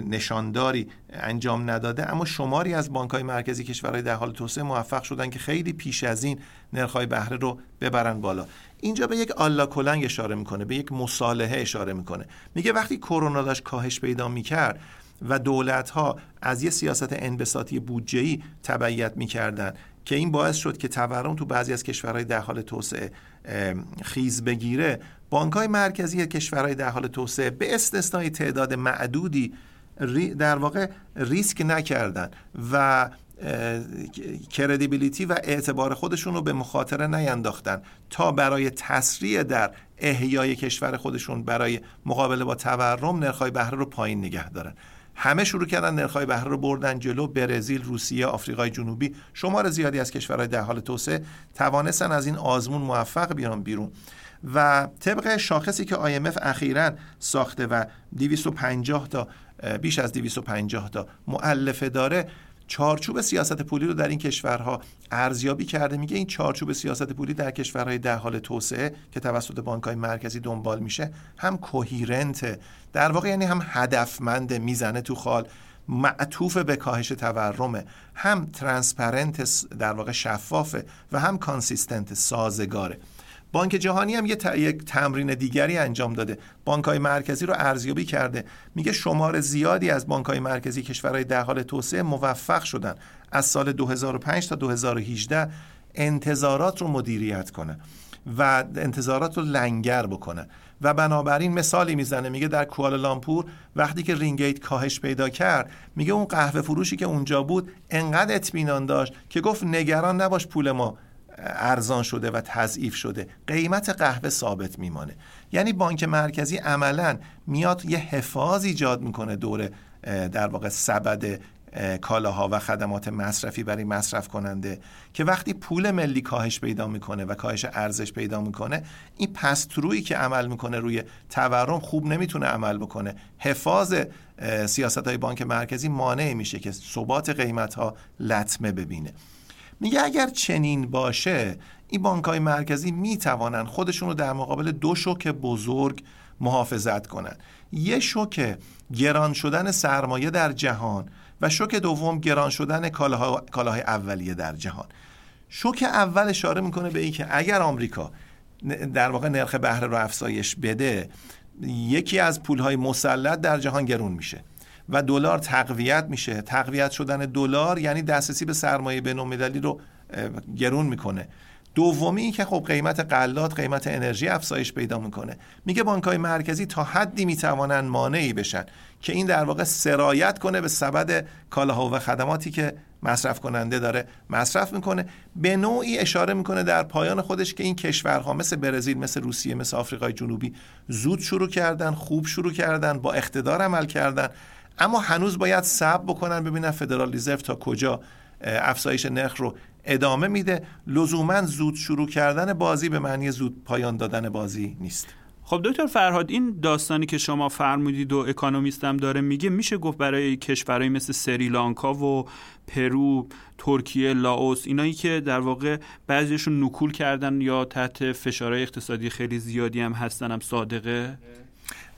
نشانداری انجام نداده. اما شماری از بانک های مرکزی کشورهای در حال توسعه موفق شدن که خیلی پیش از این نرخ‌های بهره رو ببرن بالا. اینجا به یک آلا کلنگ اشاره می‌کنه به یک مصالحه اشاره می‌کنه. میگه وقتی کرونا داشت کاهش پیدا می‌کرد و دولت ها از یه سیاست انبساطی بودجه‌ای تبعیت می‌کردن که این باعث شد که تورم تو بعضی از کشورهای در حال توسعه خیز بگیره بانک های مرکزی کشورهای در حال توسعه به استثنای تعداد معدودی در واقع ریسک نکردن و کردیبیلیتی و اعتبار خودشون رو به مخاطره نینداختن تا برای تسریع در احیای کشور خودشون برای مقابله با تورم نرخ‌های بهره رو پایین نگه دارن. همه شروع کردن نرخ‌های بهره رو بردن جلو برزیل، روسیه، آفریقای جنوبی. شمار زیادی از کشورهای در حال توسعه توانستن از این آزمون موفق بیان بیرون. و طبق شاخصی که IMF اخیرا ساخته و 250 تا بیش از 250 تا معلفه داره چارچوب سیاست پولی رو در این کشورها ارزیابی کرده. میگه این چارچوب سیاست پولی در کشورهای در حال توسعه که توسط بانکهای مرکزی دنبال میشه هم coherent در واقع یعنی هم هدفمند می‌زنه تو خال معطوف به کاهش تورمه هم transparent در واقع شفافه و هم consistent سازگاره. بانک جهانی هم یه یک تمرین دیگری انجام داده. بانک های مرکزی رو ارزیابی کرده. میگه شمار زیادی از بانک های مرکزی کشورهای در حال توسعه موفق شدن. از سال 2005 تا 2018 انتظارات رو مدیریت کنه و انتظارات رو لنگر بکنه. و بنابراین مثالی می‌زنه. میگه در کوالالامپور وقتی که رینگیت کاهش پیدا کرد میگه اون قهوه فروشی که اونجا بود انقدر اطمینان داشت که گفت نگران نباش پول ما. ارزان شده و تضعیف شده. قیمت قهوه ثابت میمانه. یعنی بانک مرکزی عملا میاد یه حفاظ ایجاد می‌کنه دور در واقع سبد کالاها و خدمات مصرفی برای مصرف کننده که وقتی پول ملی کاهش پیدا می‌کنه و کاهش ارزش پیدا می‌کنه این پسترویی که عمل می‌کنه روی تورم خوب نمی‌تونه عمل بکنه. حفاظ سیاست های بانک مرکزی مانع میشه که ثبات قیمت ها لطمه ببینه. میگه اگر چنین باشه این بانک های مرکزی می‌توانن خودشون رو در مقابل دو شوک بزرگ محافظت کنن یه شوک گران شدن سرمایه در جهان و شوک دوم گران شدن کالاهای اولیه در جهان. شوک اول اشاره می‌کنه به اینکه اگر آمریکا در واقع نرخ بهره رو افزایش بده یکی از پولهای مسلط در جهان گرون میشه. و دلار تقویت میشه. تقویت شدن دلار یعنی دسترسی به سرمایه بین‌المللی رو گرون می‌کنه. دومی که خب قیمت قلات قیمت انرژی افزایش پیدا می‌کنه. میگه بانک های مرکزی تا حدی می‌توانن مانعی بشن که این در واقع سرایت کنه به سبد کالاها و خدماتی که مصرف کننده داره مصرف می‌کنه. به نوعی اشاره می‌کنه در پایان خودش که این کشورها مثل برزیل مثل روسیه مثل آفریقای جنوبی زود شروع کردن خوب شروع کردن با اقتدار عمل کردن. اما هنوز باید صبر بکنن ببینن فدرال ریزرو تا کجا افزایش نرخ رو ادامه میده. لزوما زود شروع کردن بازی به معنی زود پایان دادن بازی نیست. خب دکتر فرهاد این داستانی که شما فرمودید و اکانومیستم داره میگه میشه گفت برای کشورهایی مثل سریلانکا و پرو، ترکیه، لاوس اینایی که در واقع بعضیشون نکول کردن یا تحت فشارهای اقتصادی خیلی زیادی هم هستن هم صادقه؟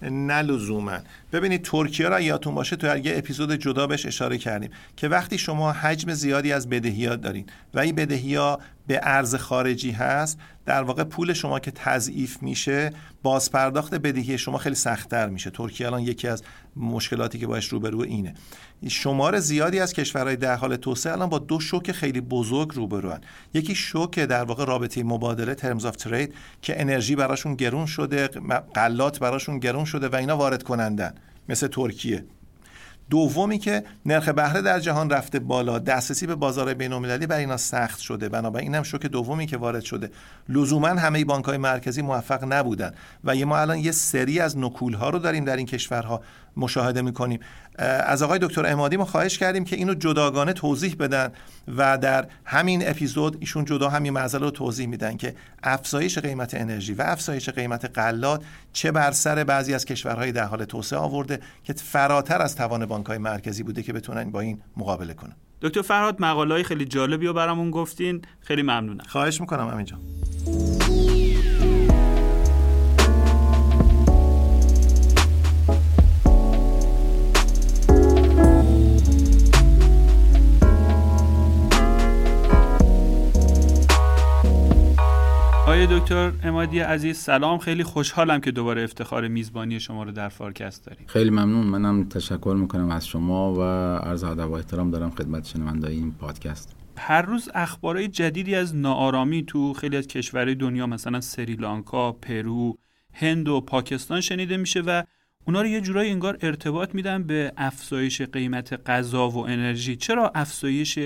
نه لزوما. ببینید ترکیه را یادتون باشه تو یه اپیزود جدا بهش اشاره کردیم که وقتی شما حجم زیادی از بدهیات دارین و این بدهی به ارز خارجی هست در واقع پول شما که تضعیف میشه بازپرداخت بدهی شما خیلی سختتر میشه. ترکیه الان یکی از مشکلاتی که باش روبرو اینه. شمار زیادی از کشورهای در حال توسعه الان با دو شوک خیلی بزرگ روبرو هن. یکی شوک در واقع رابطه مبادله ترمز آف ترید که انرژی براشون گرون شده غلات براشون گرون شده و اینا وارد کنندن مثل ترکیه. دومی که نرخ بهره در جهان رفته بالا دسترسی به بازار بین‌المللی برای اینا سخت شده. بنابراین هم شوک دومی که وارد شده. لزوما همه بانک‌های مرکزی موفق نبودن و یه ما الان یه سری از نکول‌ها رو داریم در این کشورها مشاهده می‌کنیم. از آقای دکتر امادی ما خواهش کردیم که اینو جداگانه توضیح بدن و در همین اپیزود ایشون جدا همین مسئله رو توضیح میدن که افزایش قیمت انرژی و افزایش قیمت غلات چه بر سر بعضی از کشورهای در حال توسعه آورده که فراتر از توان بانکهای مرکزی بوده که بتونن با این مقابله کنن. دکتر فرهاد مقاله خیلی جالبی رو برامون گفتین. خیلی ممنونم. خواهش می‌کنم همینجا دکتر امادی عزیز سلام. خیلی خوشحالم که دوباره افتخار میزبانی شما رو در فارکست داریم. خیلی ممنون. منم تشکر می‌کنم از شما و عرض ادب و احترام دارم خدمت شنوندای این پادکست. هر روز اخبارهای جدیدی از ناآرامی تو خیلی از کشورهای دنیا مثلا سریلانکا، پرو، هند و پاکستان شنیده میشه و اونا رو یه جورایی انگار ارتباط میدن به افزایش قیمت غذا و انرژی. چرا افزایش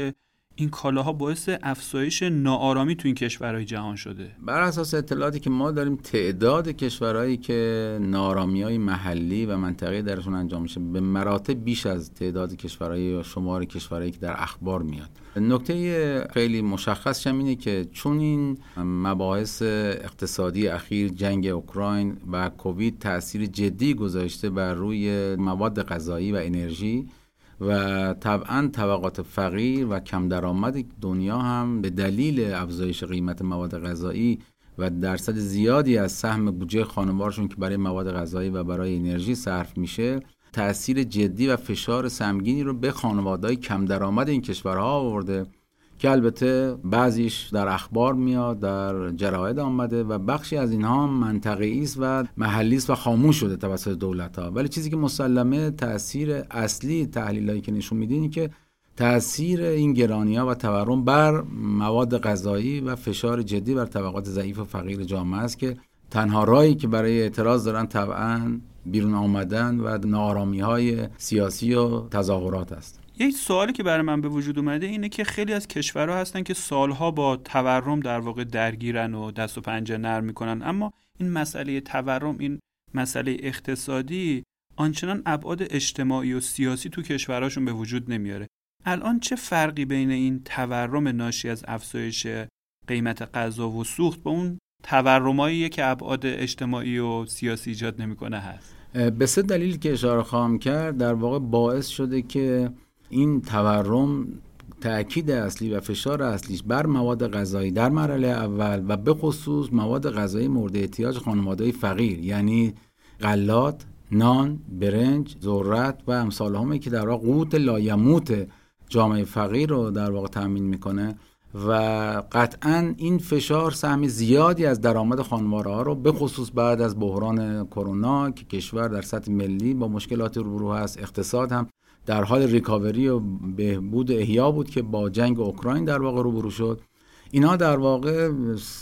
این کالاها باعث افزایش ناآرامی تو این کشورهای جهان شده. بر اساس اطلاعاتی که ما داریم تعداد کشورهایی که نارامی های محلی و منطقه درشون انجام میشه به مراتب بیش از تعداد کشورهای یا شمار کشورهایی که در اخبار میاد. نکته خیلی مشخص اینه که چون این مباحث اقتصادی اخیر جنگ اوکراین و کووید تاثیر جدی گذاشته بر روی مواد غذایی و انرژی و طبعا طبقات فقیر و کم درآمد دنیا هم به دلیل افزایش قیمت مواد غذایی و درصد زیادی از سهم بودجه خانوارشون که برای مواد غذایی و برای انرژی صرف میشه تاثیر جدی و فشار سمگینی رو به خانوادهای کم درآمد این کشورها آورده. که البته بعضیش در اخبار میاد در جراید آمده و بخشی از اینها منطقی است و محلی است و خاموش شده توسط دولت ها ولی چیزی که مسلمه تاثیر اصلی تحلیلایی که نشون میدین که تاثیر این گرانی ها و تورم بر مواد غذایی و فشار جدی بر طبقات ضعیف و فقیر جامعه است که تنها رایی که برای اعتراض دارن طبعا بیرون آمدن و نارامی های سیاسی و تظاهرات است. یک سوالی که برای من به وجود اومده اینه که خیلی از کشورها هستن که سالها با تورم در واقع درگیرن و دست و پنجه نرم می‌کنن. اما این مسئله تورم این مسئله اقتصادی آنچنان ابعاد اجتماعی و سیاسی تو کشورهاشون به وجود نمیاره. الان چه فرقی بین این تورم ناشی از افزایش قیمت غذا و سوخت با اون تورمایی که ابعاد اجتماعی و سیاسی ایجاد نمی‌کنه هست؟ به سه دلیل که اشاره خواهم کرد در واقع باعث شده که این تورم تاکید اصلی و فشار اصلیش بر مواد غذایی در مرحله اول و به خصوص مواد غذایی مورد احتیاج خانواده فقیر یعنی غلات نان برنج ذرت و امثال همه که در واقع قوت لایموت جامعه فقیر رو در واقع تامین می‌کنه و قطعا این فشار سهم زیادی از درآمد خانواره ها رو به خصوص بعد از بحران کرونا که کشور در سطح ملی با مشکلات روبرو هست اقتصاد هم در حال ریکاوری و بهبود احیا بود که با جنگ اوکراین در واقع روبرو شد. اینا در واقع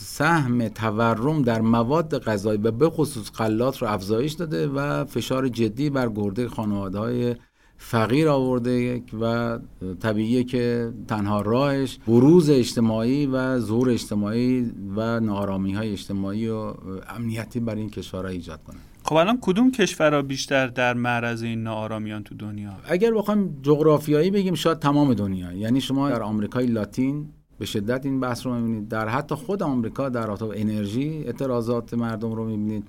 سهم تورم در مواد غذایی و به خصوص غلات رو افزایش داده و فشار جدی بر گرده خانواده های فقیر آورده و طبیعیه که تنها راهش بروز اجتماعی و ظهور اجتماعی و نارامی های اجتماعی و امنیتی برای این کشورها ایجاد کنه. خب الان کدوم کشورها بیشتر در معرض این ناآرامیان تو دنیا؟ اگر بخوایم جغرافیایی بگیم شاید تمام دنیا. یعنی شما در آمریکای لاتین به شدت این بحث رو می‌بینید. در حتی خود آمریکا در رابطه انرژی اعتراضات مردم رو می‌بینید.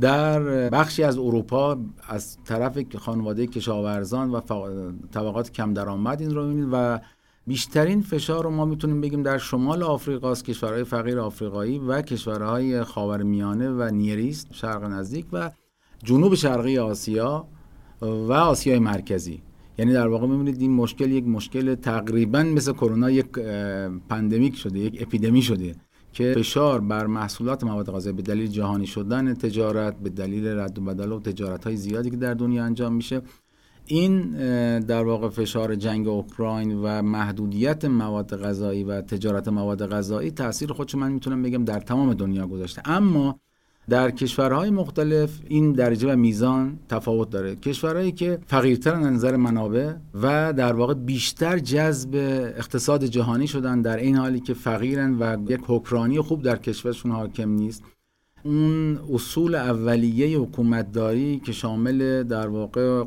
در بخشی از اروپا از طرف خانواده کشاورزان و طبقات کم درآمد این رو می‌بینید و بیشترین فشار رو ما می‌تونیم بگیم در شمال آفریقا است کشورهای فقیر آفریقایی و کشورهای خاورمیانه و نیریست شرق نزدیک و جنوب شرقی آسیا و آسیای مرکزی. یعنی در واقع می‌بینید این مشکل یک مشکل تقریبا مثل کرونا یک پندمیک شده یک اپیدمی شده که فشار بر محصولات مواد غذایی به دلیل جهانی شدن تجارت به دلیل رد و بدل و تجارت های زیادی که در دنیا انجام میشه این در واقع فشار جنگ اوکراین و محدودیت مواد غذایی و تجارت مواد غذایی تاثیر خودش من می‌تونم بگم در تمام دنیا گذاشته. اما در کشورهای مختلف این درجه و میزان تفاوت داره. کشورهایی که فقیرترن از نظر منابع و در واقع بیشتر جذب اقتصاد جهانی شدن در این حالی که فقیرن و یک حکرانی خوب در کشورشون حاکم نیست. اون اصول اولیه حکومتداری که شامل در واقع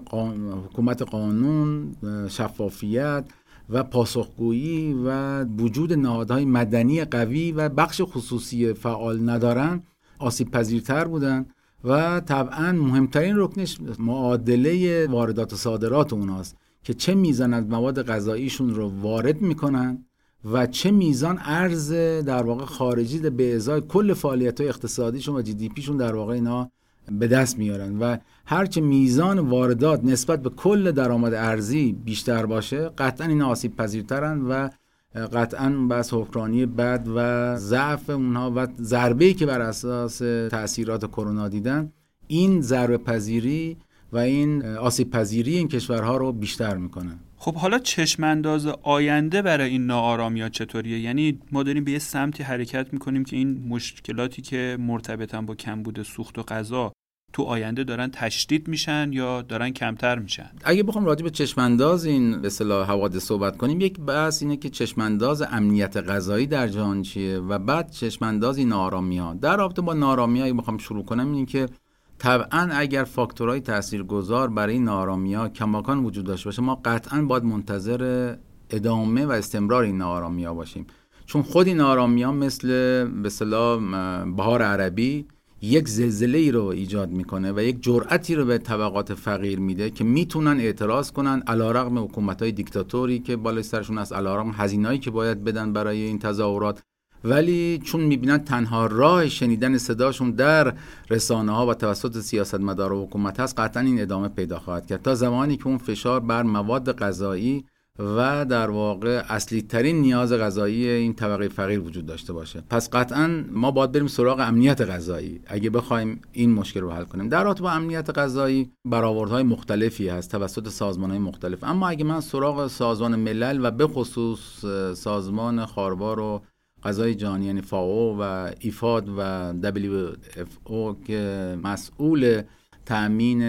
حکومت قانون شفافیت و پاسخگویی و وجود نهادهای مدنی قوی و بخش خصوصی فعال ندارن آسیب پذیرتر بودن و طبعا مهمترین رکنش معادله واردات و صادرات اوناست که چه میزان از مواد غذاییشون رو وارد می‌کنن و چه میزان ارز در واقع خارجی به ازای کل فعالیت های اقتصادیشون و جی دی پیشون در واقع اینا به دست میارن و هرچه میزان واردات نسبت به کل درآمد ارزی بیشتر باشه قطعا اینا آسیب پذیرترن و قطعا بس حکرانی بد و ضعف اونها و ضربه که بر اساس تاثیرات کرونا دیدن این ضربه پذیری و این آسیب پذیری این کشورها رو بیشتر می‌کنه خب حالا چشمانداز آینده برای این ناآرامی چطوریه؟ یعنی ما داریم به یه سمتی حرکت می‌کنیم که این مشکلاتی که مرتبطن با کمبود سوخت و غذا تو آینده دارن تشدید میشن یا دارن کمتر میشن؟ اگه بخوام راجع به چشمانداز این به اصطلاح حوادث صحبت کنیم یک بحث اینه که چشمانداز امنیت غذایی در جهان چیه و بعد چشمانداز این نارامی ها. در رابطه با نارامی ها بخوام شروع کنم این که طبعا اگر فاکتورهای تاثیرگذار برای این نارامی ها کماکان وجود داشته باشه ما قطعا باید منتظر ادامه و استمرار این نارامی ها باشیم. چون خود این نارامی ها مثل به بهار عربی یک زلزله ای رو ایجاد می‌کنه و یک جرأتی رو به طبقات فقیر میده که می‌تونن اعتراض کنن علیرغم حکومت های دیکتاتوری که بالای سرشون است علیرغم هزینه‌ای که باید بدن برای این تظاهرات. ولی چون می‌بینن تنها راه شنیدن صداشون در رسانه ها و توسط سیاستمدار و حکومت هست قطعا این ادامه پیدا خواهد کرد. تا زمانی که اون فشار بر مواد غذایی و در واقع اصلی ترین نیاز غذایی این طبقه فقیر وجود داشته باشه. پس قطعا ما باید بریم سراغ امنیت غذایی. اگه بخوایم این مشکل رو حل کنیم. در رابطه با امنیت غذایی برآوردهای مختلفی هست توسط سازمان های مختلف. اما اگه من سراغ سازمان ملل و به خصوص سازمان خاربار و غذای جهانی یعنی فاو و ایفاد و WFO که مسئول تأمین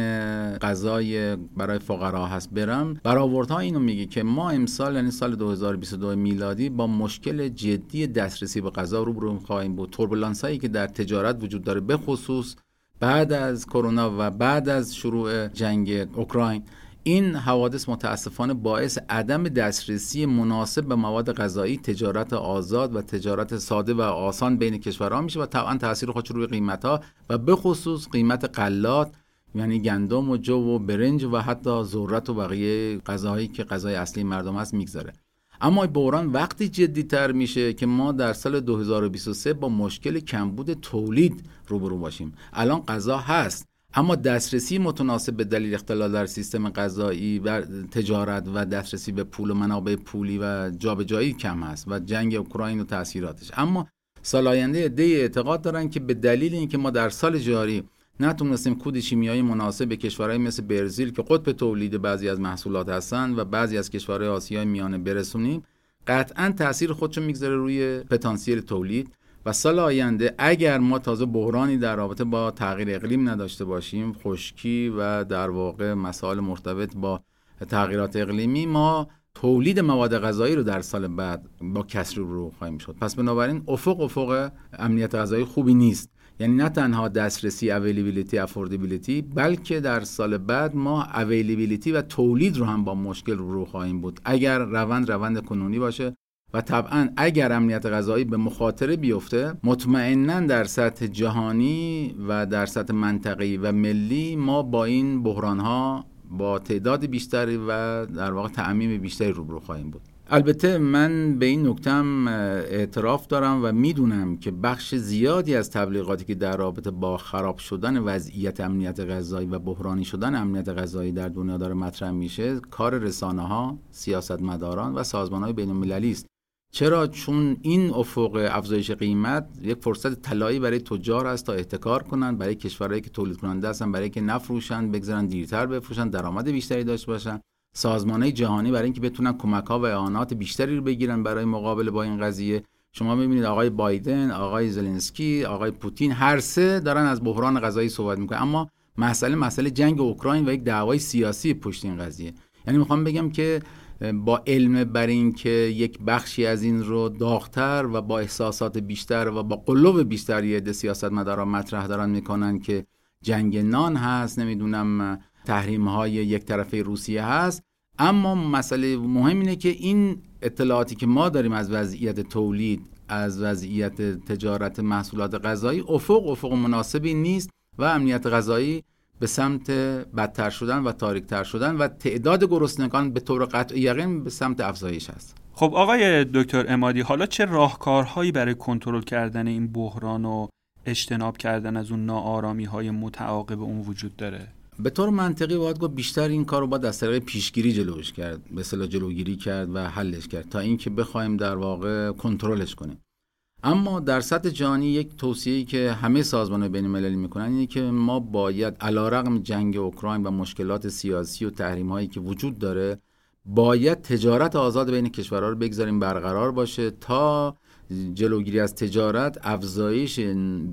غذای برای فقرا هست. برم برآوردها اینو میگه که ما امسال یعنی سال 2022 میلادی با مشکل جدی دسترسی به غذا روبرو خواهیم بود. توربولانس هایی که در تجارت وجود داره به خصوص بعد از کرونا و بعد از شروع جنگ اوکراین. این حوادث متاسفانه باعث عدم دسترسی مناسب به مواد غذایی تجارت آزاد و تجارت ساده و آسان بین کشورها میشه و طبعا تاثیر خودش روی قیمت ها و به خصوص قیمت قلات یعنی گندم و جو و برنج و حتی ذرت و بقیه غذاهایی که غذای اصلی مردم هست می‌گذاره. اما بحران وقتی جدی تر میشه که ما در سال 2023 با مشکل کمبود تولید روبرو باشیم. الان غذا هست. اما دسترسی متناسب به دلیل اختلال در سیستم غذایی و تجارت و دسترسی به پول و منابع پولی و جابجایی کم هست و جنگ اوکراین و تاثیراتش. اما سال آینده عده اعتقاد دارن که به دلیل اینکه ما در سال جاری نتونستیم کود شیمیایی مناسب به کشورهای مثل برزیل که قطب تولید بعضی از محصولات هستن و بعضی از کشورهای آسیای میانه برسونیم قطعا تاثیر خودشو می‌گذاره روی پتانسیل تولید. و سال آینده اگر ما تازه بحرانی در رابطه با تغییر اقلیم نداشته باشیم خشکی و در واقع مسائل مرتبط با تغییرات اقلیمی ما تولید مواد غذایی رو در سال بعد با کسری رو خواهیم شد. پس بنابراین افق افق امنیت غذایی خوبی نیست. یعنی نه تنها دسترسی اویلیبیلیتی افوردیبیلیتی بلکه در سال بعد ما اویلیبیلیتی و تولید رو هم با مشکل رو خواهیم بود. اگر روند روند کنونی باشه و طبعا اگر امنیت غذایی به مخاطره بیفته مطمئنا در سطح جهانی و در سطح منطقه‌ای و ملی ما با این بحران ها با تعداد بیشتری و در واقع تعمیم بیشتری روبرو خواهیم بود. البته من به این نکتم اعتراف دارم و می‌دونم که بخش زیادی از تبلیغاتی که در رابطه با خراب شدن وضعیت امنیت غذایی و بحرانی شدن امنیت غذایی در دنیا داره مطرح میشه کار رسانه ها، سیاستمداران و سازمان های بین المللی است. چرا؟ چون این افق افزایش قیمت یک فرصت طلایی برای تجار است تا احتکار کنند برای کشورهایی که تولید کننده هستن برای که نفروشند بگذارن دیرتر بفروشن درآمد بیشتری داشته باشن سازمان جهانی برای اینکه بتونن کمک ها و اعانات بیشتری رو بگیرن برای مقابله با این قضیه. شما می‌بینید آقای بایدن آقای زلنسکی آقای پوتین هر سه دارن از بحران غذایی صحبت می‌کنن. اما مسئله مسئله جنگ اوکراین و یک دعوای سیاسی پشت این قضیه. یعنی می‌خوام بگم که با علم بر این که یک بخشی از این رو داغتر و با احساسات بیشتر و با قلوب بیشتر یه سیاست مداران مطرح دارن می‌کنن که جنگ نان هست نمی‌دونم تحریم های یک طرفه روسیه هست. اما مسئله مهم اینه که این اطلاعاتی که ما داریم از وضعیت تولید از وضعیت تجارت محصولات غذایی افق افق مناسبی نیست و امنیت غذایی به سمت بدتر شدن و تاریکتر شدن و تعداد گرسنگان به طور قطع یقین به سمت افزایش است. خب آقای دکتر امادی حالا چه راهکارهایی برای کنترل کردن این بحران و اجتناب کردن از اون ناآرامی های متعاقب اون وجود داره؟ به طور منطقی باید گفت بیشتر این کار رو باید از طریق پیشگیری جلوش کرد به اصطلاح جلوگیری کرد و حلش کرد تا اینکه بخوایم در واقع کنترلش کنیم. اما در سطح جهانی یک توصیه‌ای که همه سازمان بین المللی می‌کنن اینه که ما باید علیرغم جنگ اوکراین و مشکلات سیاسی و تحریم هایی که وجود داره باید تجارت آزاد بین کشورها رو بگذاریم برقرار باشه تا جلوگیری از تجارت افزایش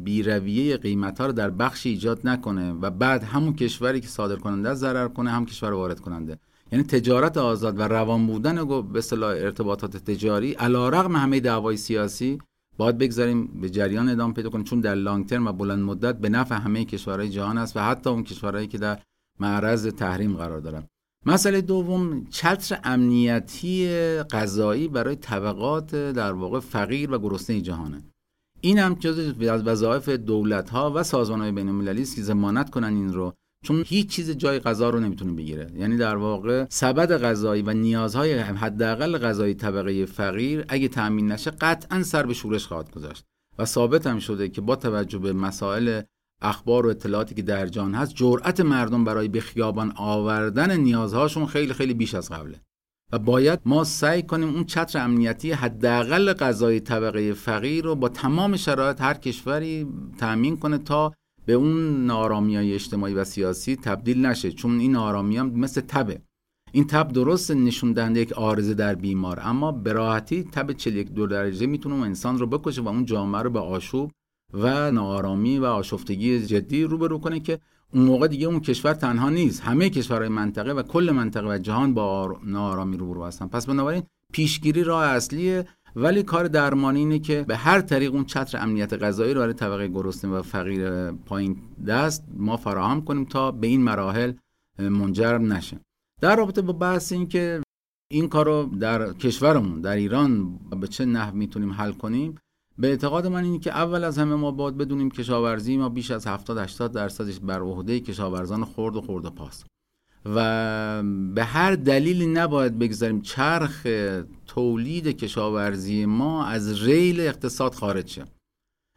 بیرویه قیمت ها رو در بخش ایجاد نکنه و بعد همون کشوری که صادر کننده ضرر کنه هم کشور وارد کننده یعنی تجارت آزاد و روان بودن به اصطلاح ارتباطات تجاری علیرغم همه دعوای سیاسی باید بگذاریم به جریان ادامه پیدا کنیم. چون در لانگ ترم و بلند مدت به نفع همه کشورهای جهان است و حتی اون کشورهایی که در معرض تحریم قرار دارن. مسئله دوم چتر امنیتی غذایی برای طبقات در واقع فقیر و گرسنه جهانه این هم جز وظایف دولت ها و سازمان های بین المللی است که ضمانت کنن این رو چون هیچ چیز جای غذا رو نمی‌تونه بگیره. یعنی در واقع سبد غذایی و نیازهای حداقل غذایی طبقه فقیر اگه تامین نشه قطعا سر به شورش خواهد گذاشت. و ثابت هم شده که با توجه به مسائل اخبار و اطلاعاتی که در جان هست جرأت مردم برای به خیابان آوردن نیازهاشون خیلی خیلی بیش از قبله. و باید ما سعی کنیم اون چتر امنیتی حداقل غذای طبقه فقیر رو با تمام شرایط هر کشوری تأمین کنه تا به اون نارامی های اجتماعی و سیاسی تبدیل نشه چون این نارامی هم مثل تبه. این تب درست نشون دهنده یک آرزه در بیمار اما به راحتی تب 41 دو درجه می‌تونه انسان رو بکشه و اون جامعه رو به آشوب و نارامی و آشفتگی جدی روبرو کنه که اون موقع دیگه اون کشور تنها نیست. همه کشورهای منطقه و کل منطقه و جهان با نارامی روبرو هستن. پس بنابراین پیشگیری راه اصلیه ولی کار درمانی اینه که به هر طریق اون چتر امنیت غذایی رو برای طبقه گرسنه و فقیر پایین دست ما فراهم کنیم تا به این مراحل منجر نشه در رابطه با بحث این که این کار رو در کشورمون در ایران به چه نحو می‌تونیم حل کنیم به اعتقاد من اینه که اول از همه ما باید بدونیم کشاورزی ما بیش از 70 80 درصدش بر عهده کشاورزان خرد و خرد و پاس و به هر دلیلی نباید بگذاریم چرخ تولید کشاورزی ما از ریل اقتصاد خارج شه.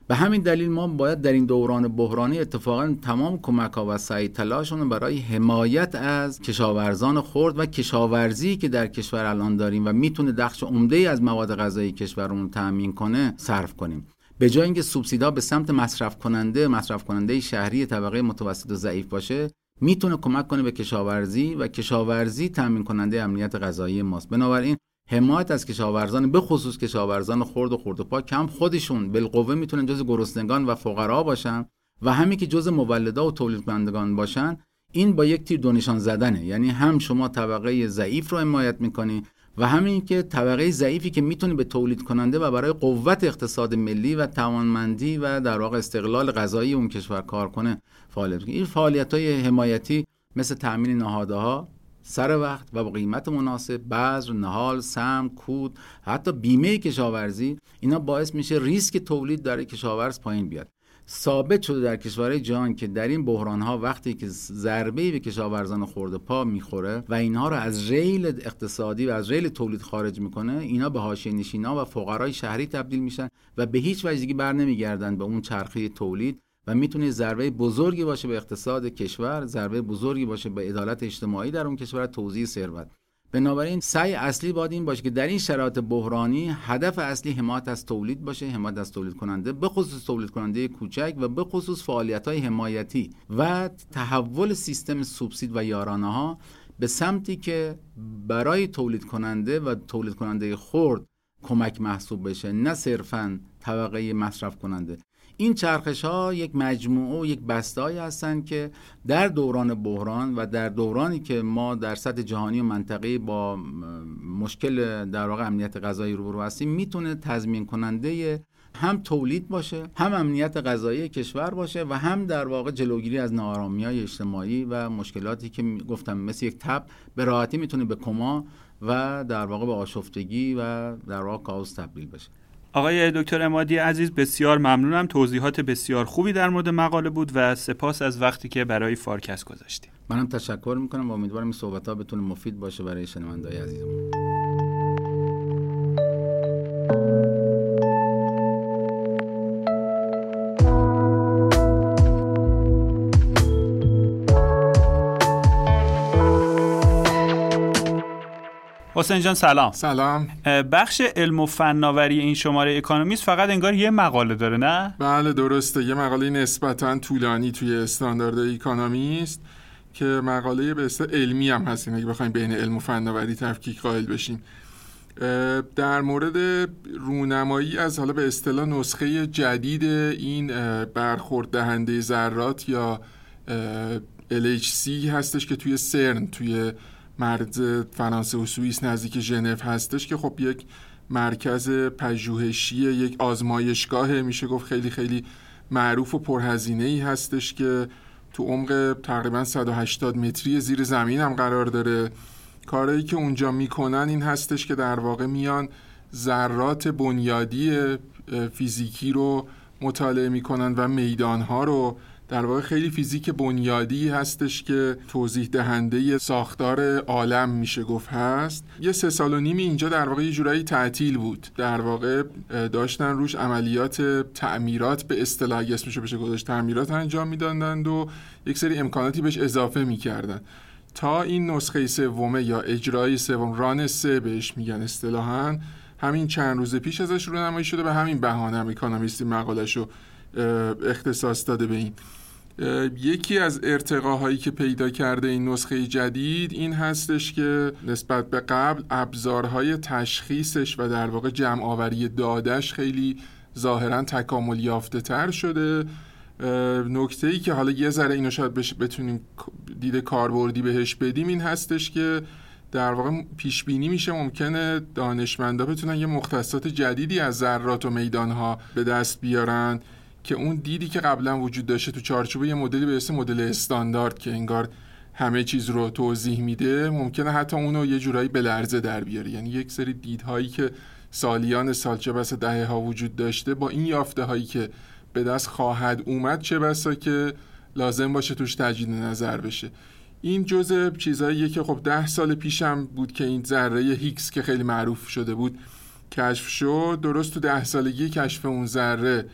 به همین دلیل ما باید در این دوران بحرانی اتفاقا تمام کمک ها و سعی تلاشون برای حمایت از کشاورزان خرد و کشاورزی که در کشور الان داریم و می‌تونه دخش عمده ای از مواد غذایی کشورمون تأمین کنه صرف کنیم. به جای اینکه سوبسیدا به سمت مصرف کننده مصرف کننده شهری طبقه متوسط و ضعیف باشه می‌تونه کمک کنه به کشاورزی و کشاورزی تامین کننده امنیت غذایی ماست. بنابراین حمایت از کشاورزان به خصوص کشاورزان خرد و خرد و پاک کم خودشون بالقوه می‌تونن جز گرسنگان و فقرا باشن و همین که جز مولدا و تولید کنندگان باشن این با یک تیر دو نشان زدنه. یعنی هم شما طبقه ضعیف رو حمایت می‌کنی و همین که طبقه ضعیفی که می‌تونه به تولید کننده و برای قوت اقتصاد ملی و توانمندی و در واقع استقلال غذایی اون کشور کار کنه. فعالیت این فعالیت های حمایتی مثل تامین نهادها سر وقت و با قیمت مناسب بذر نهال سم کود حتی بیمه کشاورزی اینا باعث میشه ریسک تولید در کشاورز پایین بیاد. ثابت شده در کشورهای جهان که در این بحران ها وقتی که ضربه به کشاورزان خورده پا می‌خوره و اینها رو از ریل اقتصادی و از ریل تولید خارج می‌کنه اینا به حاشیه نشینا و فقرای شهری تبدیل میشن و به هیچ وجه دیگه بر نمیگردن به اون چرخه تولید. و می‌تونه ضربه بزرگی باشه به اقتصاد کشور ضربه بزرگی باشه به عدالت اجتماعی در اون کشور توزیع ثروت. بنابراین سعی اصلی باید این باشه که در این شرایط بحرانی هدف اصلی حمایت از تولید باشه حمایت از تولید کننده به خصوص تولید کننده کوچک و به خصوص فعالیت های حمایتی و تحول سیستم سوبسید و یارانه ها به سمتی که برای تولید کننده و تولید کننده خرد کمک محسوب بشه نه صرفا طبقه مصرف کننده این چرخش ها یک مجموعه و یک بستایی هستند که در دوران بحران و در دورانی که ما در سطح جهانی و منطقه با مشکل در واقع امنیت غذایی روبرو هستیم می‌تونه تضمین کننده هم تولید باشه هم امنیت غذایی کشور باشه و هم در واقع جلوگیری از نارامی های اجتماعی و مشکلاتی که گفتم مثل یک تب به راحتی می‌تونه به کما و در واقع به آشفتگی و در واقع کاوس تبدیل بشه. آقای دکتر امادی عزیز بسیار ممنونم. توضیحات بسیار خوبی در مورد مقاله بود و سپاس از وقتی که برای فارکست گذاشتیم. منم تشکر می‌کنم و امیدوارم این صحبت ها بتونه مفید باشه برای شنوندای عزیزمون. حسین جان سلام. سلام. بخش علم و فناوری این شماره اکانومیست فقط انگار یه مقاله داره نه؟ بله درسته. یه مقاله نسبتا طولانی توی استاندارد اکانومیست که مقاله به اصطلاح علمی هم هستیم اگه بخوایم بین علم و فناوری تفکیک قائل بشیم. در مورد رونمایی از حالا به اصطلاح نسخه جدید این برخورد دهنده ذرات یا LHC هستش که توی سرن توی مرز فرانسه و سوئیس نزدیک ژنو هستش که خب یک مرکز پژوهشی یک آزمایشگاه میشه گفت خیلی خیلی معروف و پرهزینه ای هستش که تو عمق تقریبا 180 متری زیر زمین هم قرار داره. کارهایی که اونجا می‌کنن این هستش که در واقع میان ذرات بنیادی فیزیکی رو مطالعه می‌کنن و میدانها رو در واقع خیلی فیزیک بنیادی هستش که توضیح دهنده ساختار عالم میشه گفت هست. یه سه سال و نیمی اینجا در واقع یه جورایی تعطیل بود. در واقع داشتن روش عملیات تعمیرات به اصطلاح اسمشو بشه گذاشت تعمیرات انجام می‌دادند و یک سری امکاناتی بهش اضافه می‌کردن تا این نسخه سومه یا اجرای سوم ران سه بهش میگن اصطلاحا. همین چند روز پیش ازش رو نمایی شده به همین بهانه هم اکانومیستی مقالش رو اختصاص داده به این. یکی از ارتقاهایی که پیدا کرده این نسخه جدید این هستش که نسبت به قبل ابزارهای تشخیصش و در واقع جمع آوری دادش خیلی ظاهرا تکامل یافته تر شده. نکته ای که حالا یه ذره اینو شاید بتونیم دید کاربردی بهش بدیم این هستش که در واقع پیش بینی میشه. ممکنه دانشمندا بتونن یه مختصات جدیدی از ذرات و میدانها به دست بیارن. که اون دیدی که قبلا وجود داشته تو چارچوب یه مدلی به اسم مدل استاندارد که انگار همه چیز رو توضیح میده ممکنه حتی اونو یه جورایی به لرزه در بیاره. یعنی یک سری دیدهایی که سالیان سال چه بسا دهه ها وجود داشته با این یافته هایی که به دست خواهد اومد چه بسا که لازم باشه توش تجدید نظر بشه. این جزء چیزاییه که خب ده سال پیشم بود که این ذره هیکس که خیلی معروف شده بود کشف شد. درست تو ده سالگی کشف اون ذره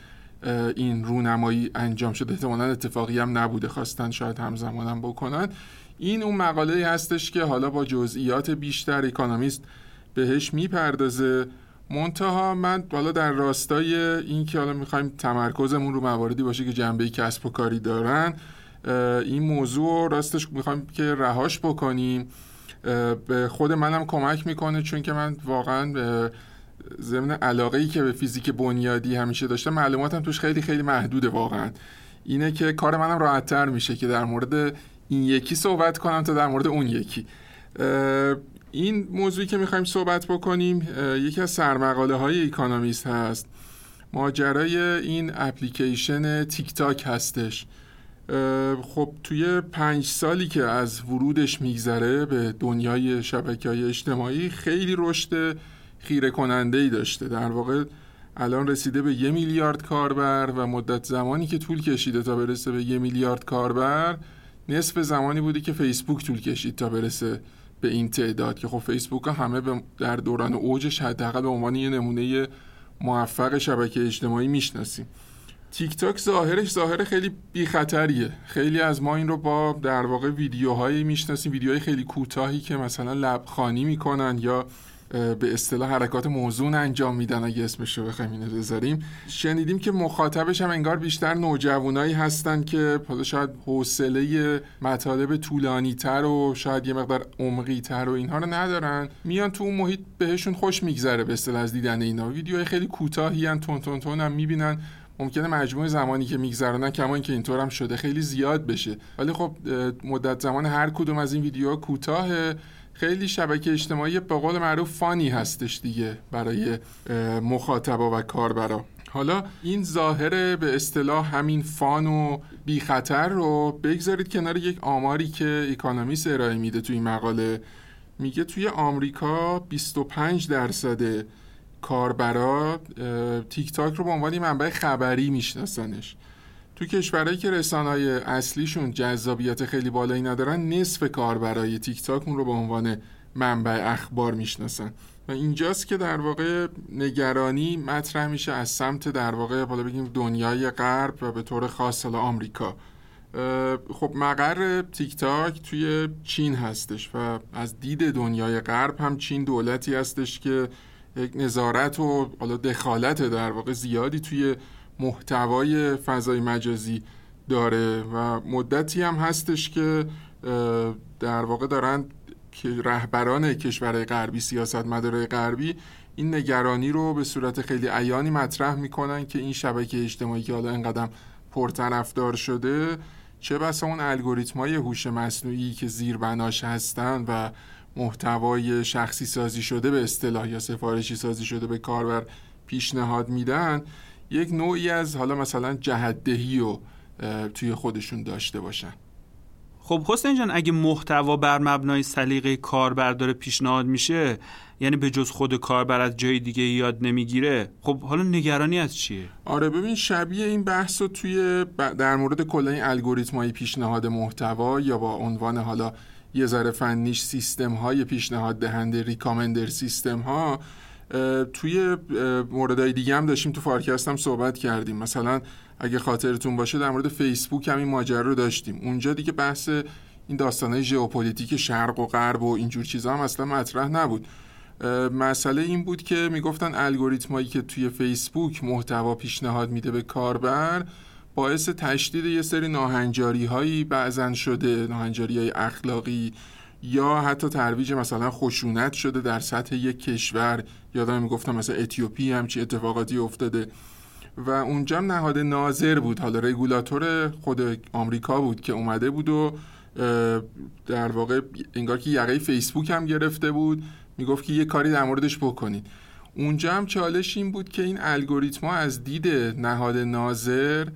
این رونمایی انجام شده. احتمالا اتفاقی هم نبوده. خواستن شاید همزمان هم بکنن. این اون مقاله هستش که حالا با جزئیات بیشتر اکانومیست بهش می‌پردازه. منتها من حالا در راستای این که حالا می‌خوایم تمرکزمون رو مواردی باشه که جنبه کسب و کاری دارن این موضوع راستش می‌خوایم که رهاش بکنیم. به خود منم کمک می‌کنه چون که من واقعا ضمن علاقه ای که به فیزیک بنیادی همیشه داشته معلوماتم توش خیلی خیلی محدوده واقعا. اینه که کار منم راحتتر میشه که در مورد این یکی صحبت کنم تا در مورد اون یکی. این موضوعی که می‌خوایم صحبت بکنیم یکی از سرمقاله های اکانومیست هست. ماجرای این اپلیکیشن تیک تاک هستش. خب توی پنج سالی که از ورودش میگذره به دنیای شبکه های اجتماعی خیلی رشد خیره کننده ای داشته. در واقع الان رسیده به یه میلیارد کاربر و مدت زمانی که طول کشیده تا برسه به یه میلیارد کاربر نصف زمانی بودی که فیسبوک طول کشید تا برسه به این تعداد. که خب فیسبوک همه در دوران اوجش حداقل به عنوان یه نمونه موفق شبکه اجتماعی می‌شناسیم. تیک تاک ظاهرش ظاهر خیلی بی خطریه خیلی از ما این رو با در واقع ویدیوهایی می‌شناسیم ویدیوهای خیلی کوتاهی که مثلا لبخانی می‌کنن یا به اصطلاح حرکات موزون انجام میدن اگه اسمش رو بخوایم اینو بذاریم. شنیدیم که مخاطبش هم انگار بیشتر نوجوانایی هستن که حالا شاید حوصله مطالب طولانی تر و شاید یه مقدار عمقی تر و اینها رو ندارن. میان تو اون محیط بهشون خوش میگذره به اصطلاح از دیدن اینا. ویدیوهای خیلی کوتاهی ان تون تون تون هم می‌بینن. ممکنه مجموع زمانی که میگذرونن کما که اینطور هم شده خیلی زیاد بشه. ولی خب مدت زمان هر کدوم از این ویدیوها کوتاه خیلی شبکه اجتماعی به قول معروف فانی هستش دیگه برای مخاطبا و کاربرا. حالا این ظاهر به اصطلاح همین فان و بی خطر رو بگذارید کنار یک آماری که اکانومیست ارائه میده توی مقاله. میگه توی آمریکا 25 درصد کاربرا تیک تاک رو به عنوان منبع خبری میشناسنش. تو کشورهایی که رسانه‌های اصلیشون جذابیت خیلی بالایی ندارن نصف کاربرای تیک تاک اون رو به عنوان منبع اخبار می‌شناسن. و اینجاست که در واقع نگرانی مطرح میشه از سمت در واقع بالا بگیم دنیای غرب و به طور خاص آمریکا. خب مقر تیک تاک توی چین هستش و از دید دنیای غرب هم چین دولتی هستش که یک نظارت و حالا دخالت در واقع زیادی توی محتوای فضای مجازی داره و مدتی هم هستش که در واقع دارن که رهبران کشورهای غربی سیاست مداره غربی این نگرانی رو به صورت خیلی عیانی مطرح می‌کنن که این شبکه اجتماعی که حالا اینقدر پرطرفدار شده چه بسا اون الگوریتم های هوش مصنوعی که زیر بناش هستن و محتوای شخصی سازی شده به اصطلاح یا سفارشی سازی شده به کاربر پیشنهاد میدن یک نوعی از حالا مثلا جهدهی رو توی خودشون داشته باشن. خب حسین جان اگه محتوا بر مبنای سلیقه کاربر داره پیشنهاد میشه یعنی به جز خود کاربر از جای دیگه یاد نمی‌گیره خب حالا نگرانی از چیه؟ آره ببین شبیه این بحث رو توی در مورد کلا این الگوریتم پیشنهاد محتوا یا با عنوان حالا یه ذره فنی‌ش سیستم های پیشنهاد دهنده recommender system ها توی موردهای دیگه هم داشتیم تو فارکست هم صحبت کردیم. مثلا اگه خاطرتون باشه در مورد فیسبوک هم این ماجرا رو داشتیم. اونجا دیگه بحث این داستانهای ژئوپلیتیک شرق و غرب و اینجور چیزا هم اصلا مطرح نبود. مسئله این بود که می‌گفتن الگوریتمایی که توی فیسبوک محتوا پیشنهاد میده به کاربر باعث تشدید یه سری ناهنجاری هایی بعضاً شده ناهنجاری های اخلاقی یا حتی ترویج مثلا خشونت شده در سطح یک کشور. یادم می‌گفتم مثلا اتیوپی همچی اتفاقاتی افتاده. و اونجا نهاد ناظر بود. حالا رگولاتور خود آمریکا بود که اومده بود و در واقع انگار که یقه فیسبوک هم گرفته بود. می‌گفت که یه کاری در موردش بکنید. اونجا هم چالش این بود که این الگوریتما از دید نهاد ناظر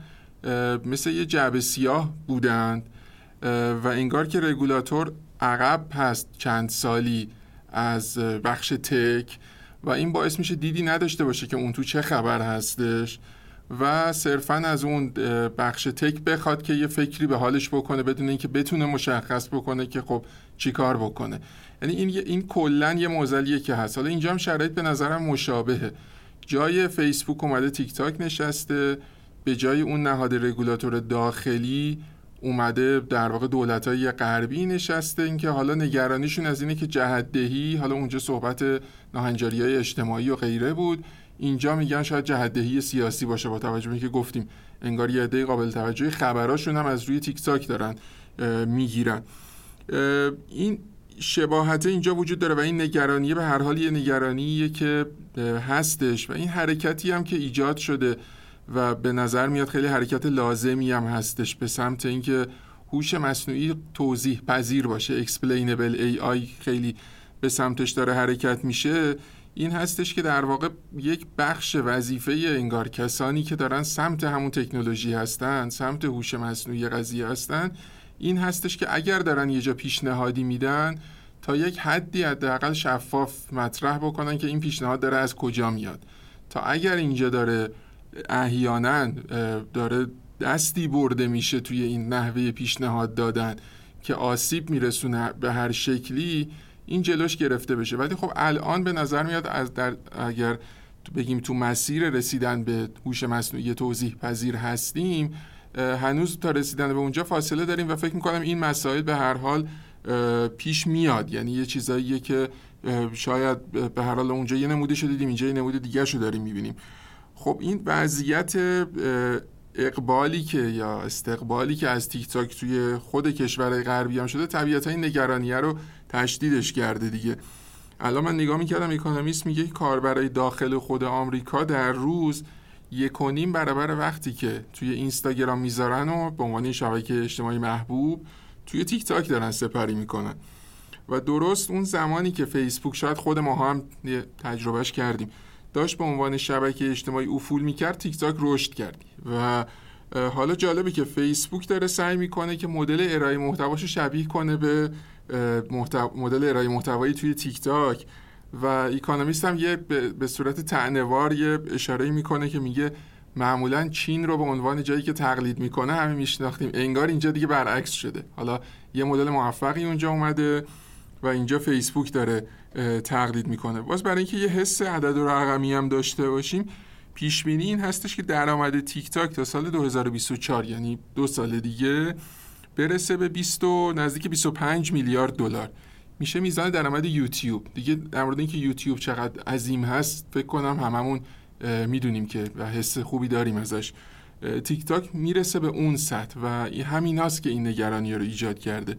مثل یه جعبه سیاه بودند. و انگار که رگولاتور عقب هست چند سالی از بخش تک و این باعث میشه دیدی نداشته باشه که اون تو چه خبر هستش و صرفا از اون بخش تک بخواد که یه فکری به حالش بکنه بدون اینکه بتونه مشخص بکنه که خب چیکار بکنه. یعنی این این کلا یه موزلیه که هست. حالا اینجا هم شرایط به نظرم مشابهه. جای فیسبوک اومده تیک تاک نشسته. به جای اون نهاد رگولاتور داخلی اومده در واقع دولت های غربی نشسته. اینکه حالا نگرانیشون از اینه که جهدهی حالا اونجا صحبت ناهنجاری های اجتماعی و غیره بود. اینجا میگن شاید جهدهی سیاسی باشه با توجه به که گفتیم انگار یه عده قابل توجهی خبراشون هم از روی تیک تاک دارن می‌گیرن. این شباهت اینجا وجود داره و این نگرانی به هر حال یه نگرانیه که هستش و این حرکتی هم که ایجاد شده و به نظر میاد خیلی حرکت لازمی هم هستش به سمت اینکه هوش مصنوعی توضیح پذیر باشه. Explainable AI خیلی به سمتش داره حرکت میشه. این هستش که در واقع یک بخش وظیفه انگار کسانی که دارن سمت همون تکنولوژی هستن سمت هوش مصنوعی قضیه هستن این هستش که اگر دارن یه جا پیشنهادی میدن تا یک حدی حداقل شفاف مطرح بکنن که این پیشنهاد داره از کجا میاد. تا اگر اینجا داره احیانا داره دستی برده میشه توی این نحوه پیشنهاد دادن که آسیب میرسونه به هر شکلی این جلوش گرفته بشه. ولی خب الان به نظر میاد از در اگر بگیم تو مسیر رسیدن به هوش مصنوعی توضیح پذیر هستیم هنوز تا رسیدن به اونجا فاصله داریم و فکر می‌کنم این مسائل به هر حال پیش میاد. یعنی یه چیزاییه که شاید به هر حال اونجا یه نموده شده دیدیم اینجا یه نموده دیگه شو داریم می‌بینیم. خب این وضعیت اقبالی که یا استقبالی که از تیک تاک توی خود کشور غربی هم شده طبیعتا این نگرانیه رو تشدیدش کرده دیگه. الان من نگاه می‌کردم اکانومیست میگه کاربرای داخل خود آمریکا در روز یک و نیم برابر وقتی که توی اینستاگرام می‌ذارن و به عنوان شبکه اجتماعی محبوب توی تیک تاک دارن سپری می‌کنن. و درست اون زمانی که فیسبوک شاید خود ما هم تجربهش کردیم. داشت به عنوان شبکه اجتماعی افول می‌کرد تیک تاک رشد کرد و حالا جالبه که فیسبوک داره سعی می‌کنه که مدل ارائه محتواشو شبیه کنه به مدل ارائه محتوایی توی تیک تاک و ایکانومیست هم یه به صورت طعنه‌وار یه اشاره می‌کنه که میگه معمولا چین رو به عنوان جایی که تقلید می‌کنه همه میشناختیم. انگار اینجا دیگه برعکس شده. حالا یه مدل موفقی اونجا اومده و اینجا فیسبوک داره تقلید می‌کنه. باز برای اینکه یه حس عدد و رقمی هم داشته باشیم پیش بینی این هستش که درآمد تیک تاک تا سال 2024 یعنی دو سال دیگه برسه به 20 نزدیک 25 میلیارد دلار. میشه میزان درآمد یوتیوب. دیگه در مورد اینکه یوتیوب چقدر عظیم هست فکر کنم هممون می‌دونیم که و حس خوبی داریم ازش. تیک تاک می‌رسه به اون سطح و همین هست که این نگرانی رو ایجاد کرده.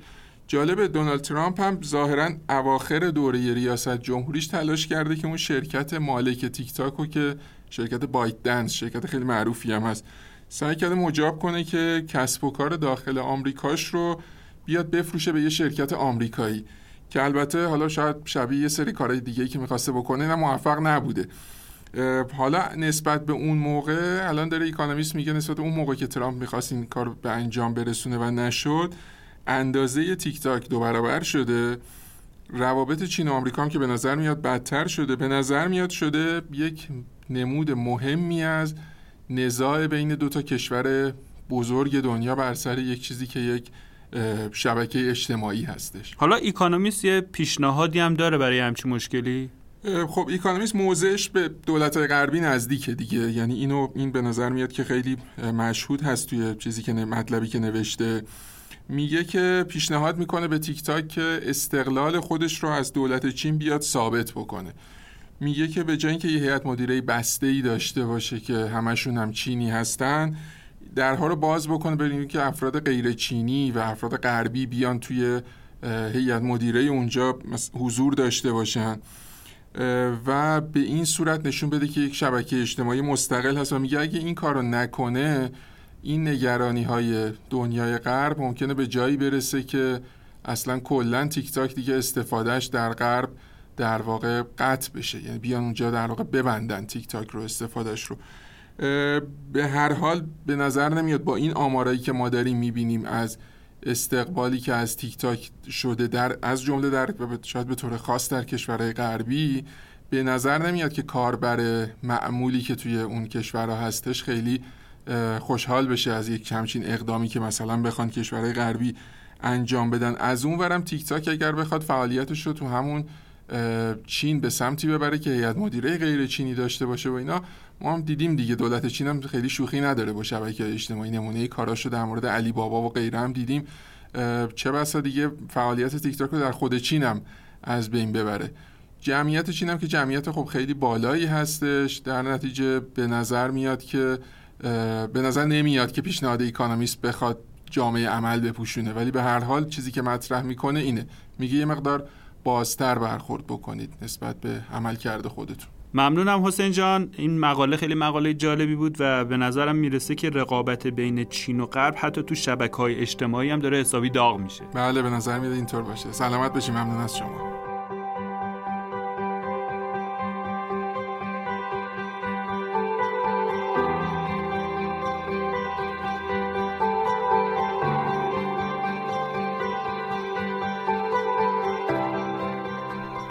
جالب دونالد ترامپ هم ظاهرا اواخر دوره ریاست جمهوریش تلاش کرده که اون شرکت مالک تیک تاک که شرکت بایت دنس شرکت خیلی معروفی هم هست سعی کرده مجاب کنه که کسب و کار داخل آمریکاش رو بیاد بفروشه به یه شرکت آمریکایی که البته حالا شاید شبیه یه سری کارهای دیگه که می‌خواسته بکنه نه موفق نبوده. حالا نسبت به اون موقع الان داره اکانومیست میگه نسبت به اون موقع که ترامپ می‌خواست این کار به انجام برسونه و نشد اندازه تیک تاک دو برابر شده. روابط چین و آمریکا هم که به نظر میاد بدتر شده. به نظر میاد شده یک نمود مهمی از نزاع بین دو تا کشور بزرگ دنیا بر سر یک چیزی که یک شبکه اجتماعی هستش. حالا ایکانومیست یه پیشنهادی هم داره برای همچین مشکلی؟ خب ایکانومیست موضعش به دولت غربی نزدیکه دیگه. یعنی اینو این به نظر میاد که خیلی مشهود هست توی چیزی که مطلبی که نوشته. میگه که پیشنهاد می‌کنه به تیک تاک که استقلال خودش رو از دولت چین بیاد ثابت بکنه. میگه که به جای اینکه یه هیئت مدیره بسته ای داشته باشه که همشون هم چینی هستن درها رو باز بکنه ببینیم که افراد غیر چینی و افراد غربی بیان توی هیئت مدیره اونجا حضور داشته باشن. و به این صورت نشون بده که یک شبکه اجتماعی مستقل هست و میگه اگه این کار رو نکنه این نگرانی های دنیای غرب ممکنه به جایی برسه که اصلا کلا تیک تاک دیگه استفادهش در غرب در واقع قطع بشه. یعنی بیان اونجا در واقع ببندن تیک تاک رو استفادهش رو. به هر حال به نظر نمیاد با این آمارایی که ما داریم می‌بینیم از استقبالی که از تیک تاک شده در از جمله در شاید به طور خاص در کشورهای غربی به نظر نمیاد که کاربر معمولی که توی اون کشورها هستش خیلی خوشحال بشه از یک همچین اقدامی که مثلا بخوان کشورهای غربی انجام بدن. از اون ورم تیک تاک اگر بخواد فعالیتش رو تو همون چین به سمتی ببره که هیئت مدیره غیر چینی داشته باشه و اینا ما هم دیدیم دیگه دولت چین هم خیلی شوخی نداره با شبکه اجتماعی نمونه کاراشو در مورد علی بابا و غیره هم دیدیم. چه بسا دیگه فعالیت تیک تاک رو در خود چین هم از بین ببره. جمعیت چین هم که جمعیت خب خیلی بالایی هستش در نتیجه به نظر میاد که به نظر نمیاد که پیشنهاد اکانومیست بخواد جامعه عمل بپوشونه ولی به هر حال چیزی که مطرح می‌کنه اینه. میگه یه مقدار بازتر برخورد بکنید نسبت به عمل کرده خودتون. ممنونم حسین جان. این مقاله خیلی مقاله جالبی بود و به نظرم می‌رسه که رقابت بین چین و غرب حتی تو شبکه های اجتماعی هم داره حسابی داغ میشه. بله به نظر میاد اینطور باشه. سلامت باشی. ممنون از شما.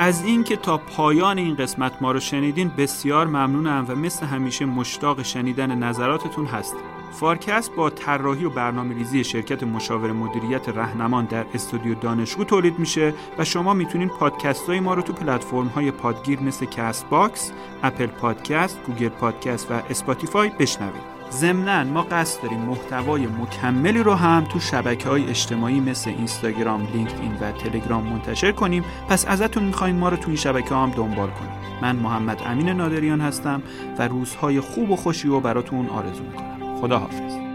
از اینکه تا پایان این قسمت ما رو شنیدین بسیار ممنونم و مثل همیشه مشتاق شنیدن نظراتتون هست. فارکست با طراحی و برنامه ریزی شرکت مشاور مدیریت رهنمان در استودیو دانشگو تولید میشه و شما می‌تونین پادکست های ما رو تو پلتفرم های پادگیر مثل کست باکس، اپل پادکست، گوگل پادکست و اسپاتیفای بشنوید. ضمنا ما قصد داریم محتوای مکملی رو هم تو شبکه های اجتماعی مثل اینستاگرام، لینکدین و تلگرام منتشر کنیم. پس ازتون می‌خوایم ما رو تو این شبکه هم دنبال کنیم. من محمد امین نادریان هستم و روزهای خوب و خوشی رو براتون آرزو می‌کنم. خدا حافظ